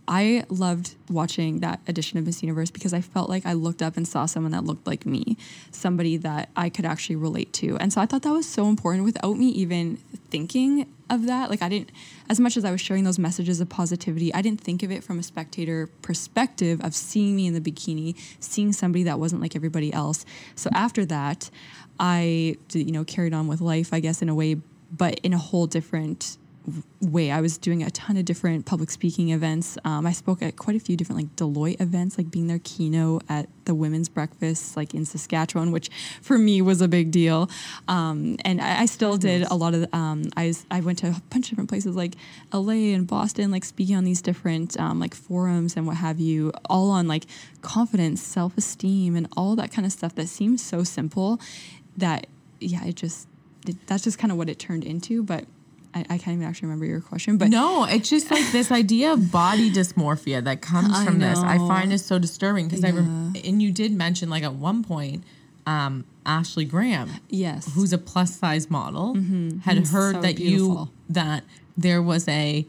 I loved watching that edition of Miss Universe because I felt like I looked up and saw someone that looked like me, somebody that I could actually relate to. And so I thought that was so important without me even thinking of that. Like, I didn't, as much as I was sharing those messages of positivity, I didn't think of it from a spectator perspective of seeing me in the bikini, seeing somebody that wasn't like everybody else. So after that, I, you know, carried on with life, I guess, in a way, but in a whole different way. I was doing a ton of different public speaking events. Um, I spoke at quite a few different like Deloitte events, like being their keynote at the women's breakfast, like in Saskatchewan, which for me was a big deal. Um, and I, I still did a lot of. Um, I was, I went to a bunch of different places like L.A. and Boston, like speaking on these different um, like forums and what have you, all on like confidence, self esteem, and all that kind of stuff that seems so simple. That yeah, it just that's just kind of what it turned into, but I, I can't even actually remember your question, but No, it's just like this idea of body dysmorphia that comes I from this. I find is so disturbing because I rem- and you did mention like at one point, um, Ashley Graham, yes, who's a plus size model, had He's heard so that beautiful. you that there was a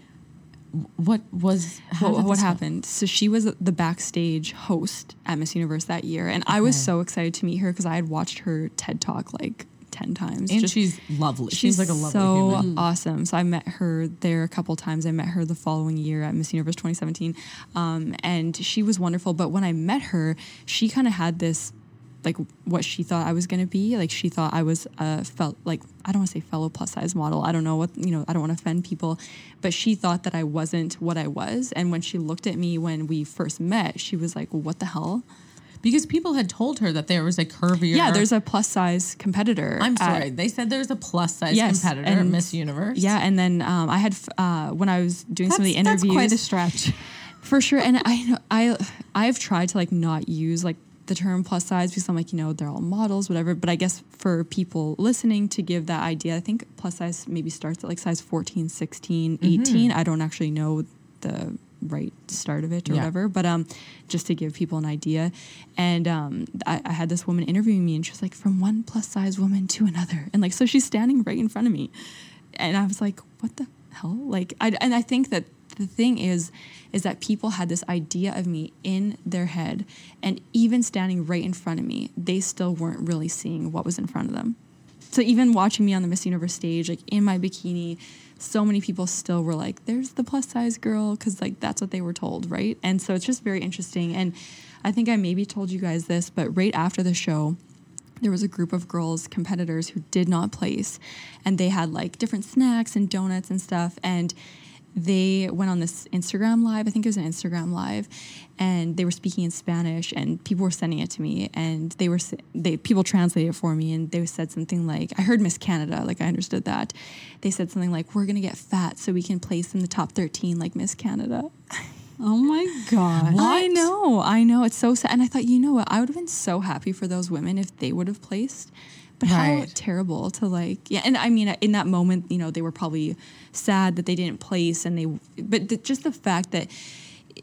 what was how what, what happened? So she was the backstage host at Miss Universe that year, and I was so excited to meet her because I had watched her TED talk like ten times. And Just- she's lovely. she's She's like a lovely so human. awesome. So I met her there a couple times. I met her the following year at Miss Universe 2017, um, and she was wonderful. But when I met her, she kind of had this like what she thought I was gonna be. Like she thought I was a felt like I don't want to say fellow plus size model. I don't know what you know. I don't want to offend people, but she thought that I wasn't what I was. And when she looked at me when we first met, she was like, "What the hell?" Because people had told her that there was a curvier. Yeah, there's a plus size competitor. I'm at- sorry. They said there's a plus size Yes, competitor at and- Miss Universe. Yeah, and then um, I had uh, when I was doing some of the interviews. That's quite a stretch. for sure and i i i've tried to like not use like the term plus size because i'm like you know they're all models whatever but i guess for people listening to give that idea i think plus size maybe starts at like size 14 16 18 i don't actually know the right start of it or Yeah. whatever but um just to give people an idea and um I, I had this woman interviewing me and she was like from one plus size woman to another and like so she's standing right in front of me and I was like, what the hell? Like, I, and I think that the thing is, is that people had this idea of me in their head, and even standing right in front of me, they still weren't really seeing what was in front of them. So even watching me on the Miss Universe stage, like in my bikini, so many people still were like, "There's the plus size girl," because like that's what they were told, right? And so it's just very interesting. And I think I maybe told you guys this, but right after the show, there was a group of girls competitors who did not place and they had like different snacks and donuts and stuff and they went on this Instagram live. I think it was an Instagram live, and they were speaking in Spanish, and people were sending it to me, and they were they people translated it for me, and they said something like, "I heard Miss Canada, like I understood that." They said something like, "We're gonna get fat so we can place in the top thirteen like Miss Canada." Oh my god. I know, I know. It's so sad. And I thought, you know what? I would have been so happy for those women if they would have placed. But how terrible to like, yeah. And I mean, in that moment, you know, they were probably sad that they didn't place, and they, but the, just the fact that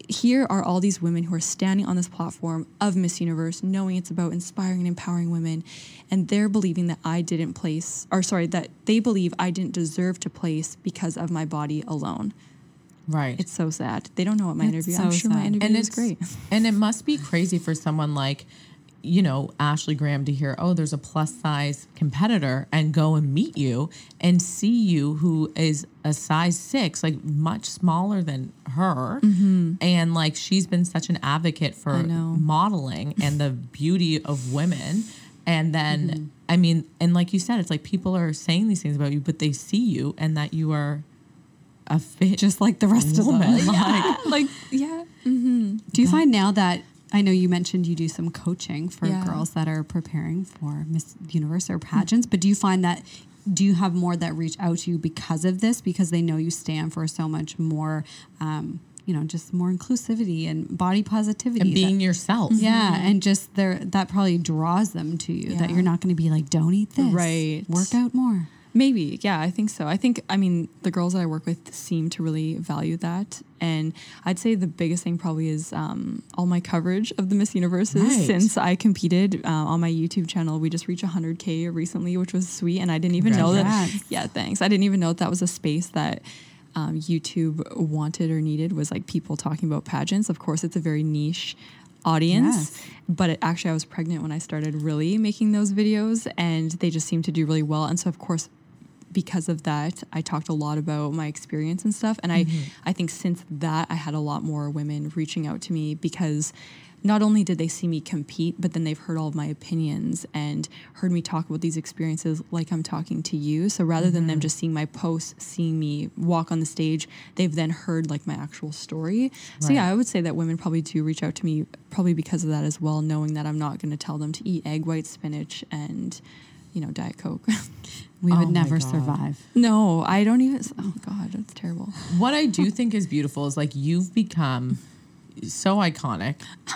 here are all these women who are standing on this platform of Miss Universe, knowing it's about inspiring and empowering women, and they're believing that I didn't place, or sorry, that they believe I didn't deserve to place because of my body alone. Right. It's so sad. They don't know what my interview. so I'm sure my interview and is great. and it must be crazy for someone like you know Ashley Graham to hear oh there's a plus size competitor and go and meet you and see you who is a size 6 like much smaller than her and like she's been such an advocate for Mm-hmm. Modeling and the beauty of women and then Mm-hmm. I mean and like you said it's like people are saying these things about you but they see you and that you are a fit Just like the rest of woman them. like like yeah Do you find now that I know you mentioned you do some coaching for Yeah. girls that are preparing for Miss Universe or pageants, but do you find that do you have more that reach out to you because of this? Because they know you stand for so much more um, you know just more inclusivity and body positivity and that- being yourself. Yeah and just there that probably draws them to you that you're not going to be like don't eat this. Right. work out more maybe yeah i think so. I think i mean the girls that i work with seem to really value that. And i'd say the biggest thing probably is um, all my coverage of the miss universes Right. since i competed uh, on my youtube channel. We just reached 100k recently which was sweet. And i didn't even know that yeah thanks. I didn't even know that, that was a space that um, youtube wanted or needed was like people talking about pageants. Of course it's a very niche audience Yes. but it, actually i was pregnant when i started really making those videos and they just seemed to do really well. And so of course because of that i talked a lot about my experience and stuff. And i mm-hmm. i think since that i had a lot more women reaching out to me because not only did they see me compete but then they've heard all of my opinions and heard me talk about these experiences like i'm talking to you. So rather than them mm-hmm. just seeing my posts seeing me walk on the stage they've then heard like my actual story. So yeah i would say that women probably do reach out to me probably because of that as well knowing that i'm not going to tell them to eat egg white spinach and you know diet coke we Oh would never survive No, I don't even. Oh God, that's terrible. what I do think is beautiful is like you've become so iconic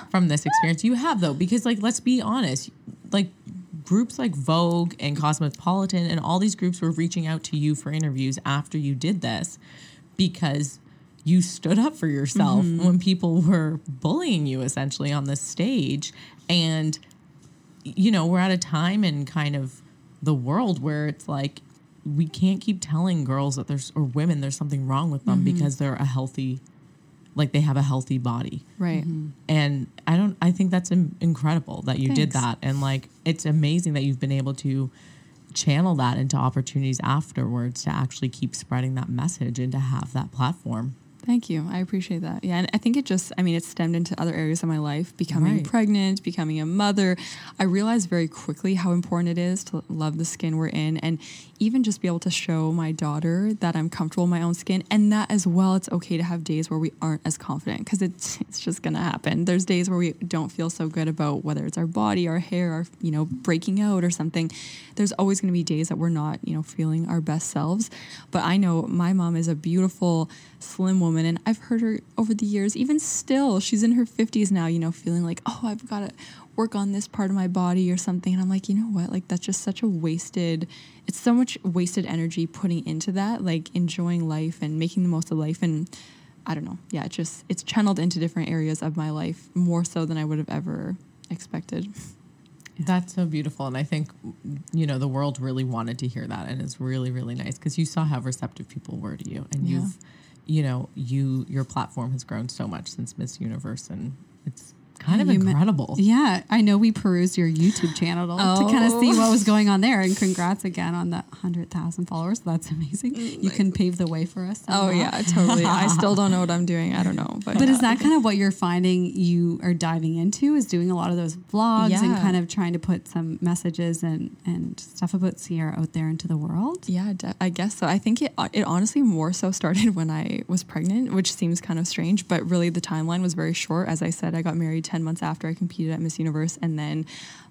from this experience. You have though, because like let's be honest, like groups like Vogue and Cosmopolitan and all these groups were reaching out to you for interviews after you did this because you stood up for yourself mm-hmm. when people were bullying you essentially on the stage and you know we're at a time in kind of the world where it's like we can't keep telling girls that there's or women there's something wrong with them mm-hmm. because they're a healthy like they have a healthy body. Right. Mm-hmm. and i don't i think that's in- incredible that you did that. And like it's amazing that you've been able to channel that into opportunities afterwards to actually keep spreading that message and to have that platform Thank you. I appreciate that. Yeah, and I think it just, I mean, it stemmed into other areas of my life, becoming Right. pregnant, becoming a mother. I realized very quickly how important it is to love the skin we're in and even just be able to show my daughter that I'm comfortable in my own skin and that as well it's okay to have days where we aren't as confident because it's it's just going to happen. There's days where we don't feel so good about whether it's our body, our hair, our, you know, breaking out or something. There's always going to be days that we're not, you know, feeling our best selves. But I know my mom is a beautiful slim woman and I've heard her over the years even still she's in her 50s now you know feeling like oh I've got to work on this part of my body or something and I'm like you know what like that's just such a wasted it's so much wasted energy putting into that like enjoying life and making the most of life and I don't know yeah it just it's channeled into different areas of my life more so than I would have ever expected That's so beautiful. And I think, you know, the world really wanted to hear that. And it's really, really nice because you saw how receptive people were to you. And Yeah. you've, you know, you, your platform has grown so much since Miss Universe. And it's kind of incredible. Yeah, I know we perused your YouTube channel to oh. kind of see what was going on there. And congrats again on the 100,000 followers. That's amazing. Mm, you can pave the way for us. on oh yeah totally I still don't know what I'm doing I don't know but But yeah. is that kind of what you're finding you are diving into? Is doing a lot of those vlogs and kind of trying to put some messages and, and stuff about Siera out there into the world? Yeah, I guess so. I think it it honestly more so started when I was pregnant, which seems kind of strange, but really the timeline was very short. As I said, I got married 10 months after I competed at Miss Universe and then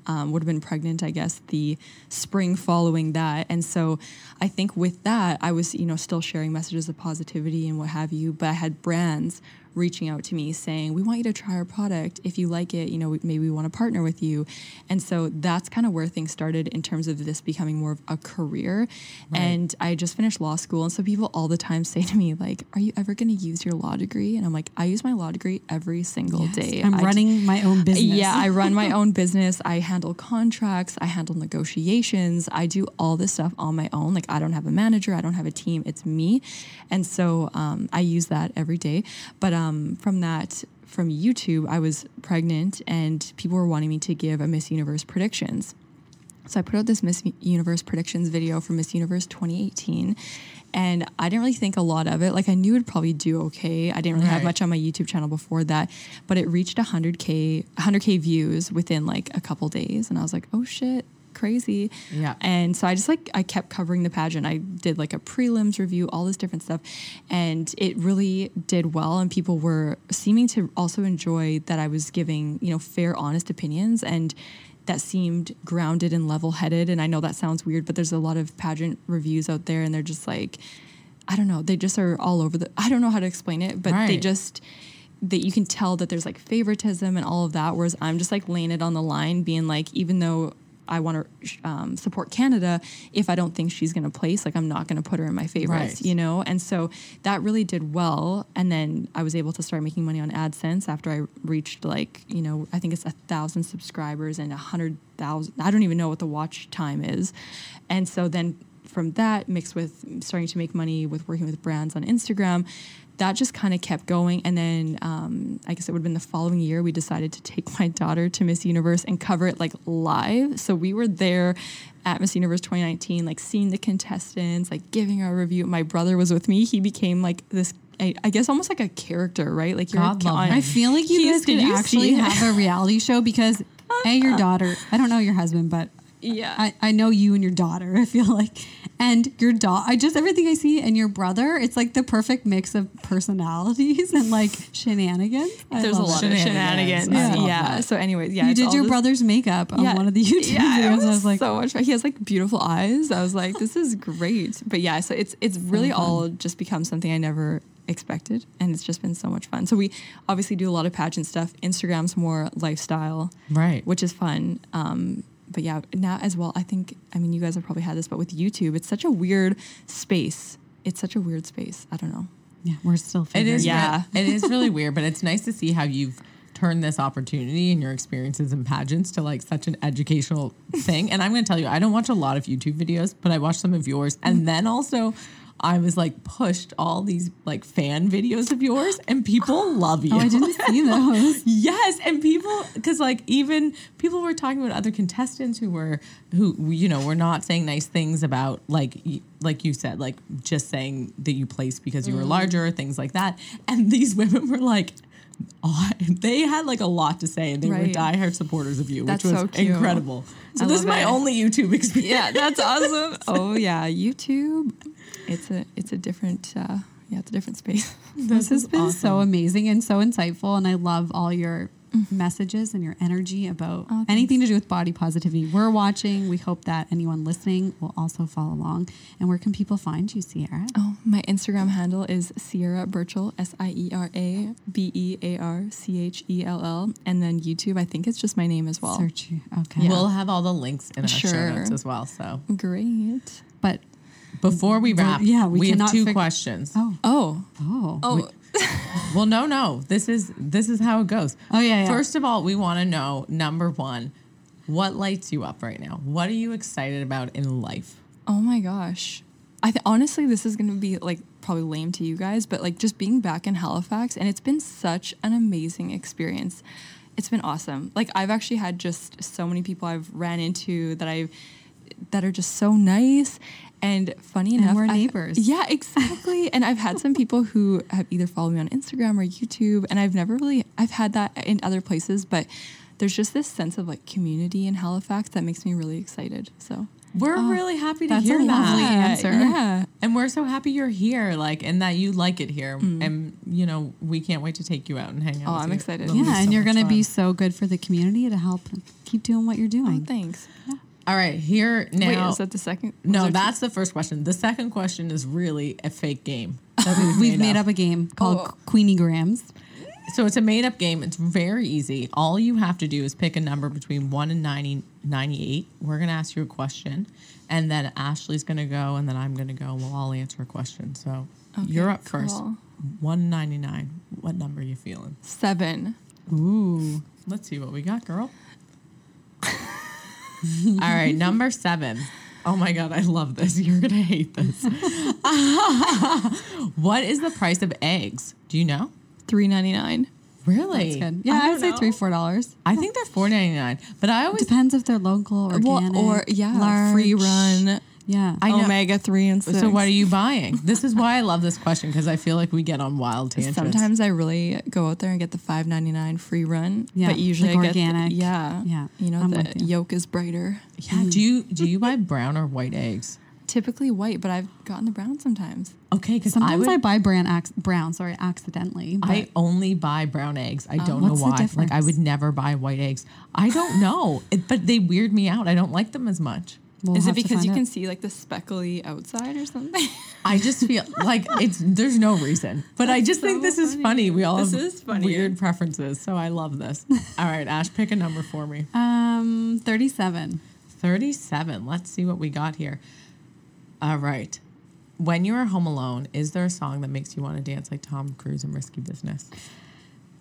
um, would have been pregnant, I guess, the spring following that. And so I think with that, I was, you know, still sharing messages of positivity and what have you, but I had brands reaching out to me saying, "We want you to try our product. If you like it, you know, maybe we want to partner with you." And so that's kind of where things started in terms of this becoming more of a career. And I just finished law school, and so people all the time say to me, like, "Are you ever going to use your law degree?" And I'm like, "I use my law degree every single day. I'm I- running my own business. yeah, I run my own business. I handle contracts. I handle negotiations. I do all this stuff on my own. Like I don't have a manager. I don't have a team. It's me, and so um, I use that every day. But um, Um, from that, from YouTube, I was pregnant, and people were wanting me to give a Miss Universe predictions. So I put out this Miss Universe predictions video for Miss Universe 2018. And I didn't really think a lot of it. Like I knew it'd probably do okay. I didn't really have much on my YouTube channel before that, but it reached 100k 100k views within like a couple days, and I was like, oh shit, crazy. Yeah. And so I just like I kept covering the pageant. I did like a prelims review, all this different stuff, and it really did well. And people were seeming to also enjoy that I was giving you know fair, honest opinions and. That seemed grounded and level headed. And I know that sounds weird, but there's a lot of pageant reviews out there, and they're just like, I don't know, they just are all over the. I don't know how to explain it, but they just that you can tell that there's like favoritism and all of that. Whereas I'm just like laying it on the line, being like, even though I want to um, support Canada, if I don't think she's going to place, like I'm not going to put her in my favorites, Right. you know? And so that really did well. And then I was able to start making money on AdSense after I reached like, you know, I think it's a thousand subscribers and a hundred thousand, I don't even know what the watch time is. And so then from that mixed with starting to make money with working with brands on Instagram, that just kind of kept going. And then um, I guess it would have been the following year we decided to take my daughter to Miss Universe and cover it like live. So we were there at Miss Universe 2019, like seeing the contestants, like giving our review. My brother was with me. He became like this. I I guess almost like a character, right? Like you're God love on- him. I feel like you guys could did you actually have a reality show because a your daughter. I don't know your husband, but yeah. I, I know you and your daughter. I feel like, and your dog. I just everything I see and your brother. It's like the perfect mix of personalities and like shenanigans. I There's a lot it. of Shenanigans. shenanigans. I love Yeah. So, anyways, yeah. you did all your this- brother's makeup on one of the YouTube yeah, videos. It was, I was like, so much fun. He has like beautiful eyes. I was like, this is great. But yeah, so it's it's really all just become something I never expected, and it's just been so much fun. So we obviously do a lot of pageant stuff. Instagram's more lifestyle, Right. which is fun. Um, but yeah, now as well, I think, I mean, you guys have probably had this, but with YouTube, it's such a weird space. It's such a weird space. I don't know. Yeah, we're still It figuring is. it out. Yeah. Yeah. It is really weird, but it's nice to see how you've turned this opportunity and your experiences in pageants to like such an educational thing. And I'm going to tell you, I don't watch a lot of YouTube videos, but I watch some of yours. And mm. then also, I was like pushed all these like fan videos of yours, and people love you. Oh, I didn't see those. Yes, and people because like even people were talking about other contestants who were who you know were not saying nice things about like like you said like just saying that you placed because Mm. you were larger things like that, and these women were like. Oh, they had like a lot to say, and they were Right. diehard supporters of you, That's which was so incredible. So I this is my it. only YouTube experience. Yeah, that's awesome. oh yeah, YouTube. It's a it's a different uh, yeah, it's a different space. This has is been so amazing and so insightful, and I love all your messages and your energy about Oh, anything to do with body positivity. We're watching. We hope that anyone listening will also follow along. And where can people find you, Siera? Oh, my Instagram handle is Siera Bearchell, S I E R A B E A R C H E L L, and then YouTube. I think it's just my name as well. Search you. Okay. Yeah. We'll have all the links in our show notes as well. So Great. but before we wrap, yeah, we we, have two fig- questions. oh, Oh, oh, oh, Well, no, no. This is this is how it goes. Oh, yeah, yeah. First of all, we want to know number one, what lights you up right now? What are you excited about in life? oh my gosh. I th- honestly, this is gonna be like probably lame to you guys, but like just being back in Halifax, and it's been such an amazing experience. It's been awesome. Like I've actually had just so many people I've ran into that I've that are just so nice and funny And enough. we're I've- neighbors. yeah, exactly. and I've had some people who have either followed me on Instagram or YouTube, and I've never really I've had that in other places, but there's just this sense of like community in Halifax that makes me really excited. So We're really happy to that's hear a that. lovely answer. Yeah. And we're so happy you're here, like, and that you like it here. Mm. And, you know, we can't wait to take you out and hang out. Oh, I'm you. excited. It'll be yeah, and you're going to be so good for the community to help keep doing what you're doing. Oh, doing. thanks. All right, here now. Wait, is that the second? no, there two- that's the first question. The second question is really a fake game. we've We've made up a game called Oh. Queenie Grams. So it's a made up game. It's very easy. All you have to do is pick a number between 1 and 90, 98. We're going to ask you a question. And then Ashley's going to go, and then I'm going to go, and we'll all answer a question. So Okay, you're up first. cool. 199. What number are you feeling? seven. Ooh. Let's see what we got, girl. all right, number seven. Oh my God, I love this. You're going to hate this. what is the price of eggs? Do you know? Three ninety nine. Really? That's good. Yeah, I I'd say know. three, four dollars. I think they're four ninety nine, but I always Depends if they're local, organic, Well, or yeah, free run, Yeah. I know. omega three and six. So what are you buying? This is why I love this question because I feel like we get on wild tangents. Sometimes I really go out there and get the five ninety nine free run. Yeah, but usually like I get the- organic. yeah, Yeah, You know I'm the you. yolk is brighter. yeah. Do you do you buy brown or white eggs? Typically white, but I've gotten the brown sometimes. Okay, because Sometimes I, would. buy brand ac- brown, sorry, accidentally. But I only buy brown eggs. I oh, don't know why. Like I would never buy white eggs. I don't know, it, but they weird me out. I don't like them as much. We'll is it because you out. can see like the speckly outside or something? I just feel like it's there's no reason, but I just think so this is funny. funny. We all This have is funny. weird preferences, so I love this. All right, Ash, pick a number for me. Um, thirty-seven. 37. Let's see what we got here. All right. When you're home alone, is there a song that makes you want to dance like Tom Cruise in Risky Business?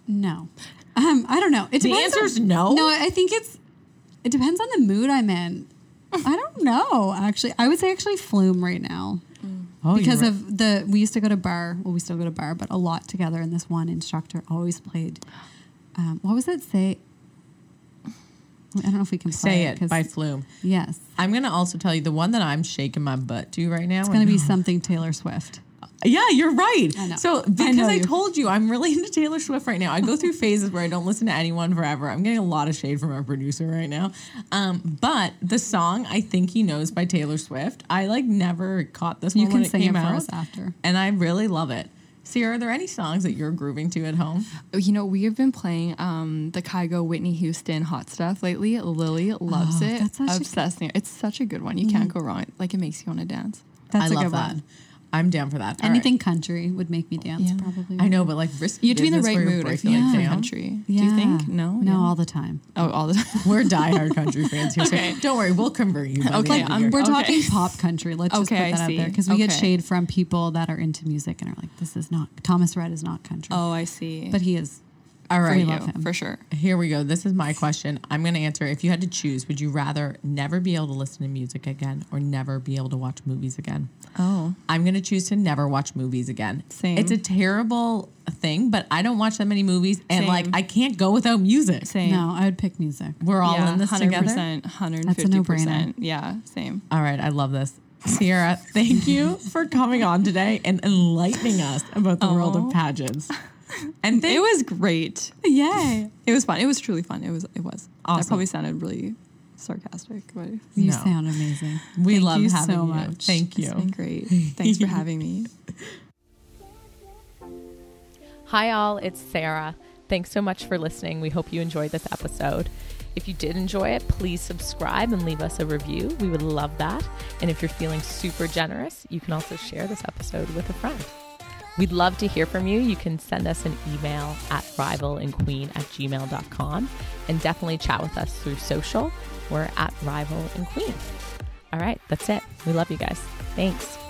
No. Um, I don't know. It The answer's on- no? No, I think it's. It depends on the mood I'm in. I don't know. Actually, I would say actually Flume right now Oh, because of the. We used to go to barre. Well, we still go to barre, but a lot together. And this one instructor always played. Um, what was it? Say. I don't know if we can Say It 'cause- by Flume. Yes, I'm going to also tell you the one that I'm shaking my butt to right now. it's going to be something Taylor Swift. Yeah, you're right. I know. So I because know I, told you I'm really into Taylor Swift right now. I go through phases where I don't listen to anyone forever. I'm getting a lot of shade from our producer right now. Um, but the song I think he knows by Taylor Swift, I like never caught this You one can when it sing it came for out, us after. and I really love it. Siera, are there any songs that you're grooving to at home? You know, we have been playing um, the Kygo Whitney Houston hot stuff lately. Lily loves Oh, it. that's such a- Obsessed. It's such a good one. You can't go wrong. Like it makes you want to dance. That's I a love good that. one. I'm down for that. All right. Anything country would make me dance. Yeah. Probably. I know, but like risky. You have to be in the right mood. I boyfriend feel like for to dance. country. Do you think? No. No, Yeah. all the time. Oh, all the time. We're diehard country fans here. So don't worry, we'll convert you. By the Okay, end of the We're Okay. talking pop country. Let's just Okay, put I that out see. there because we get shade from people that are into music and are like, "This is not Thomas Rhett is not country," Oh, I see. but he is. All right, We love him. for sure. Here we go. This is my question. I'm going to answer. If you had to choose, would you rather never be able to listen to music again or never be able to watch movies again? Oh, I'm going to choose to never watch movies again. Same. It's a terrible thing, but I don't watch that many movies and Same. like I can't go without music. same. No, I would pick music. We're all yeah, in this together. 100%, 150%. That's a no-brainer. Yeah, same. All right, I love this. Siera, thank you for coming on today and enlightening us about the world of Aw. pageants. And thank It was great. Yay! It was fun. It was truly fun. It was. It was. Awesome. That probably sounded really sarcastic, but You No. sound amazing. we Thank love you having so you. much. Thank you. it's been great. Thanks for having me. Hi, all. It's Sarah. Thanks so much for listening. We hope you enjoyed this episode. If you did enjoy it, please subscribe and leave us a review. We would love that. And if you're feeling super generous, you can also share this episode with a friend. We'd love to hear from you. You can send us an email at rivalandqueen at gmail.com and definitely chat with us through social. We're at Rival and Queen. All right, that's it. We love you guys. Thanks.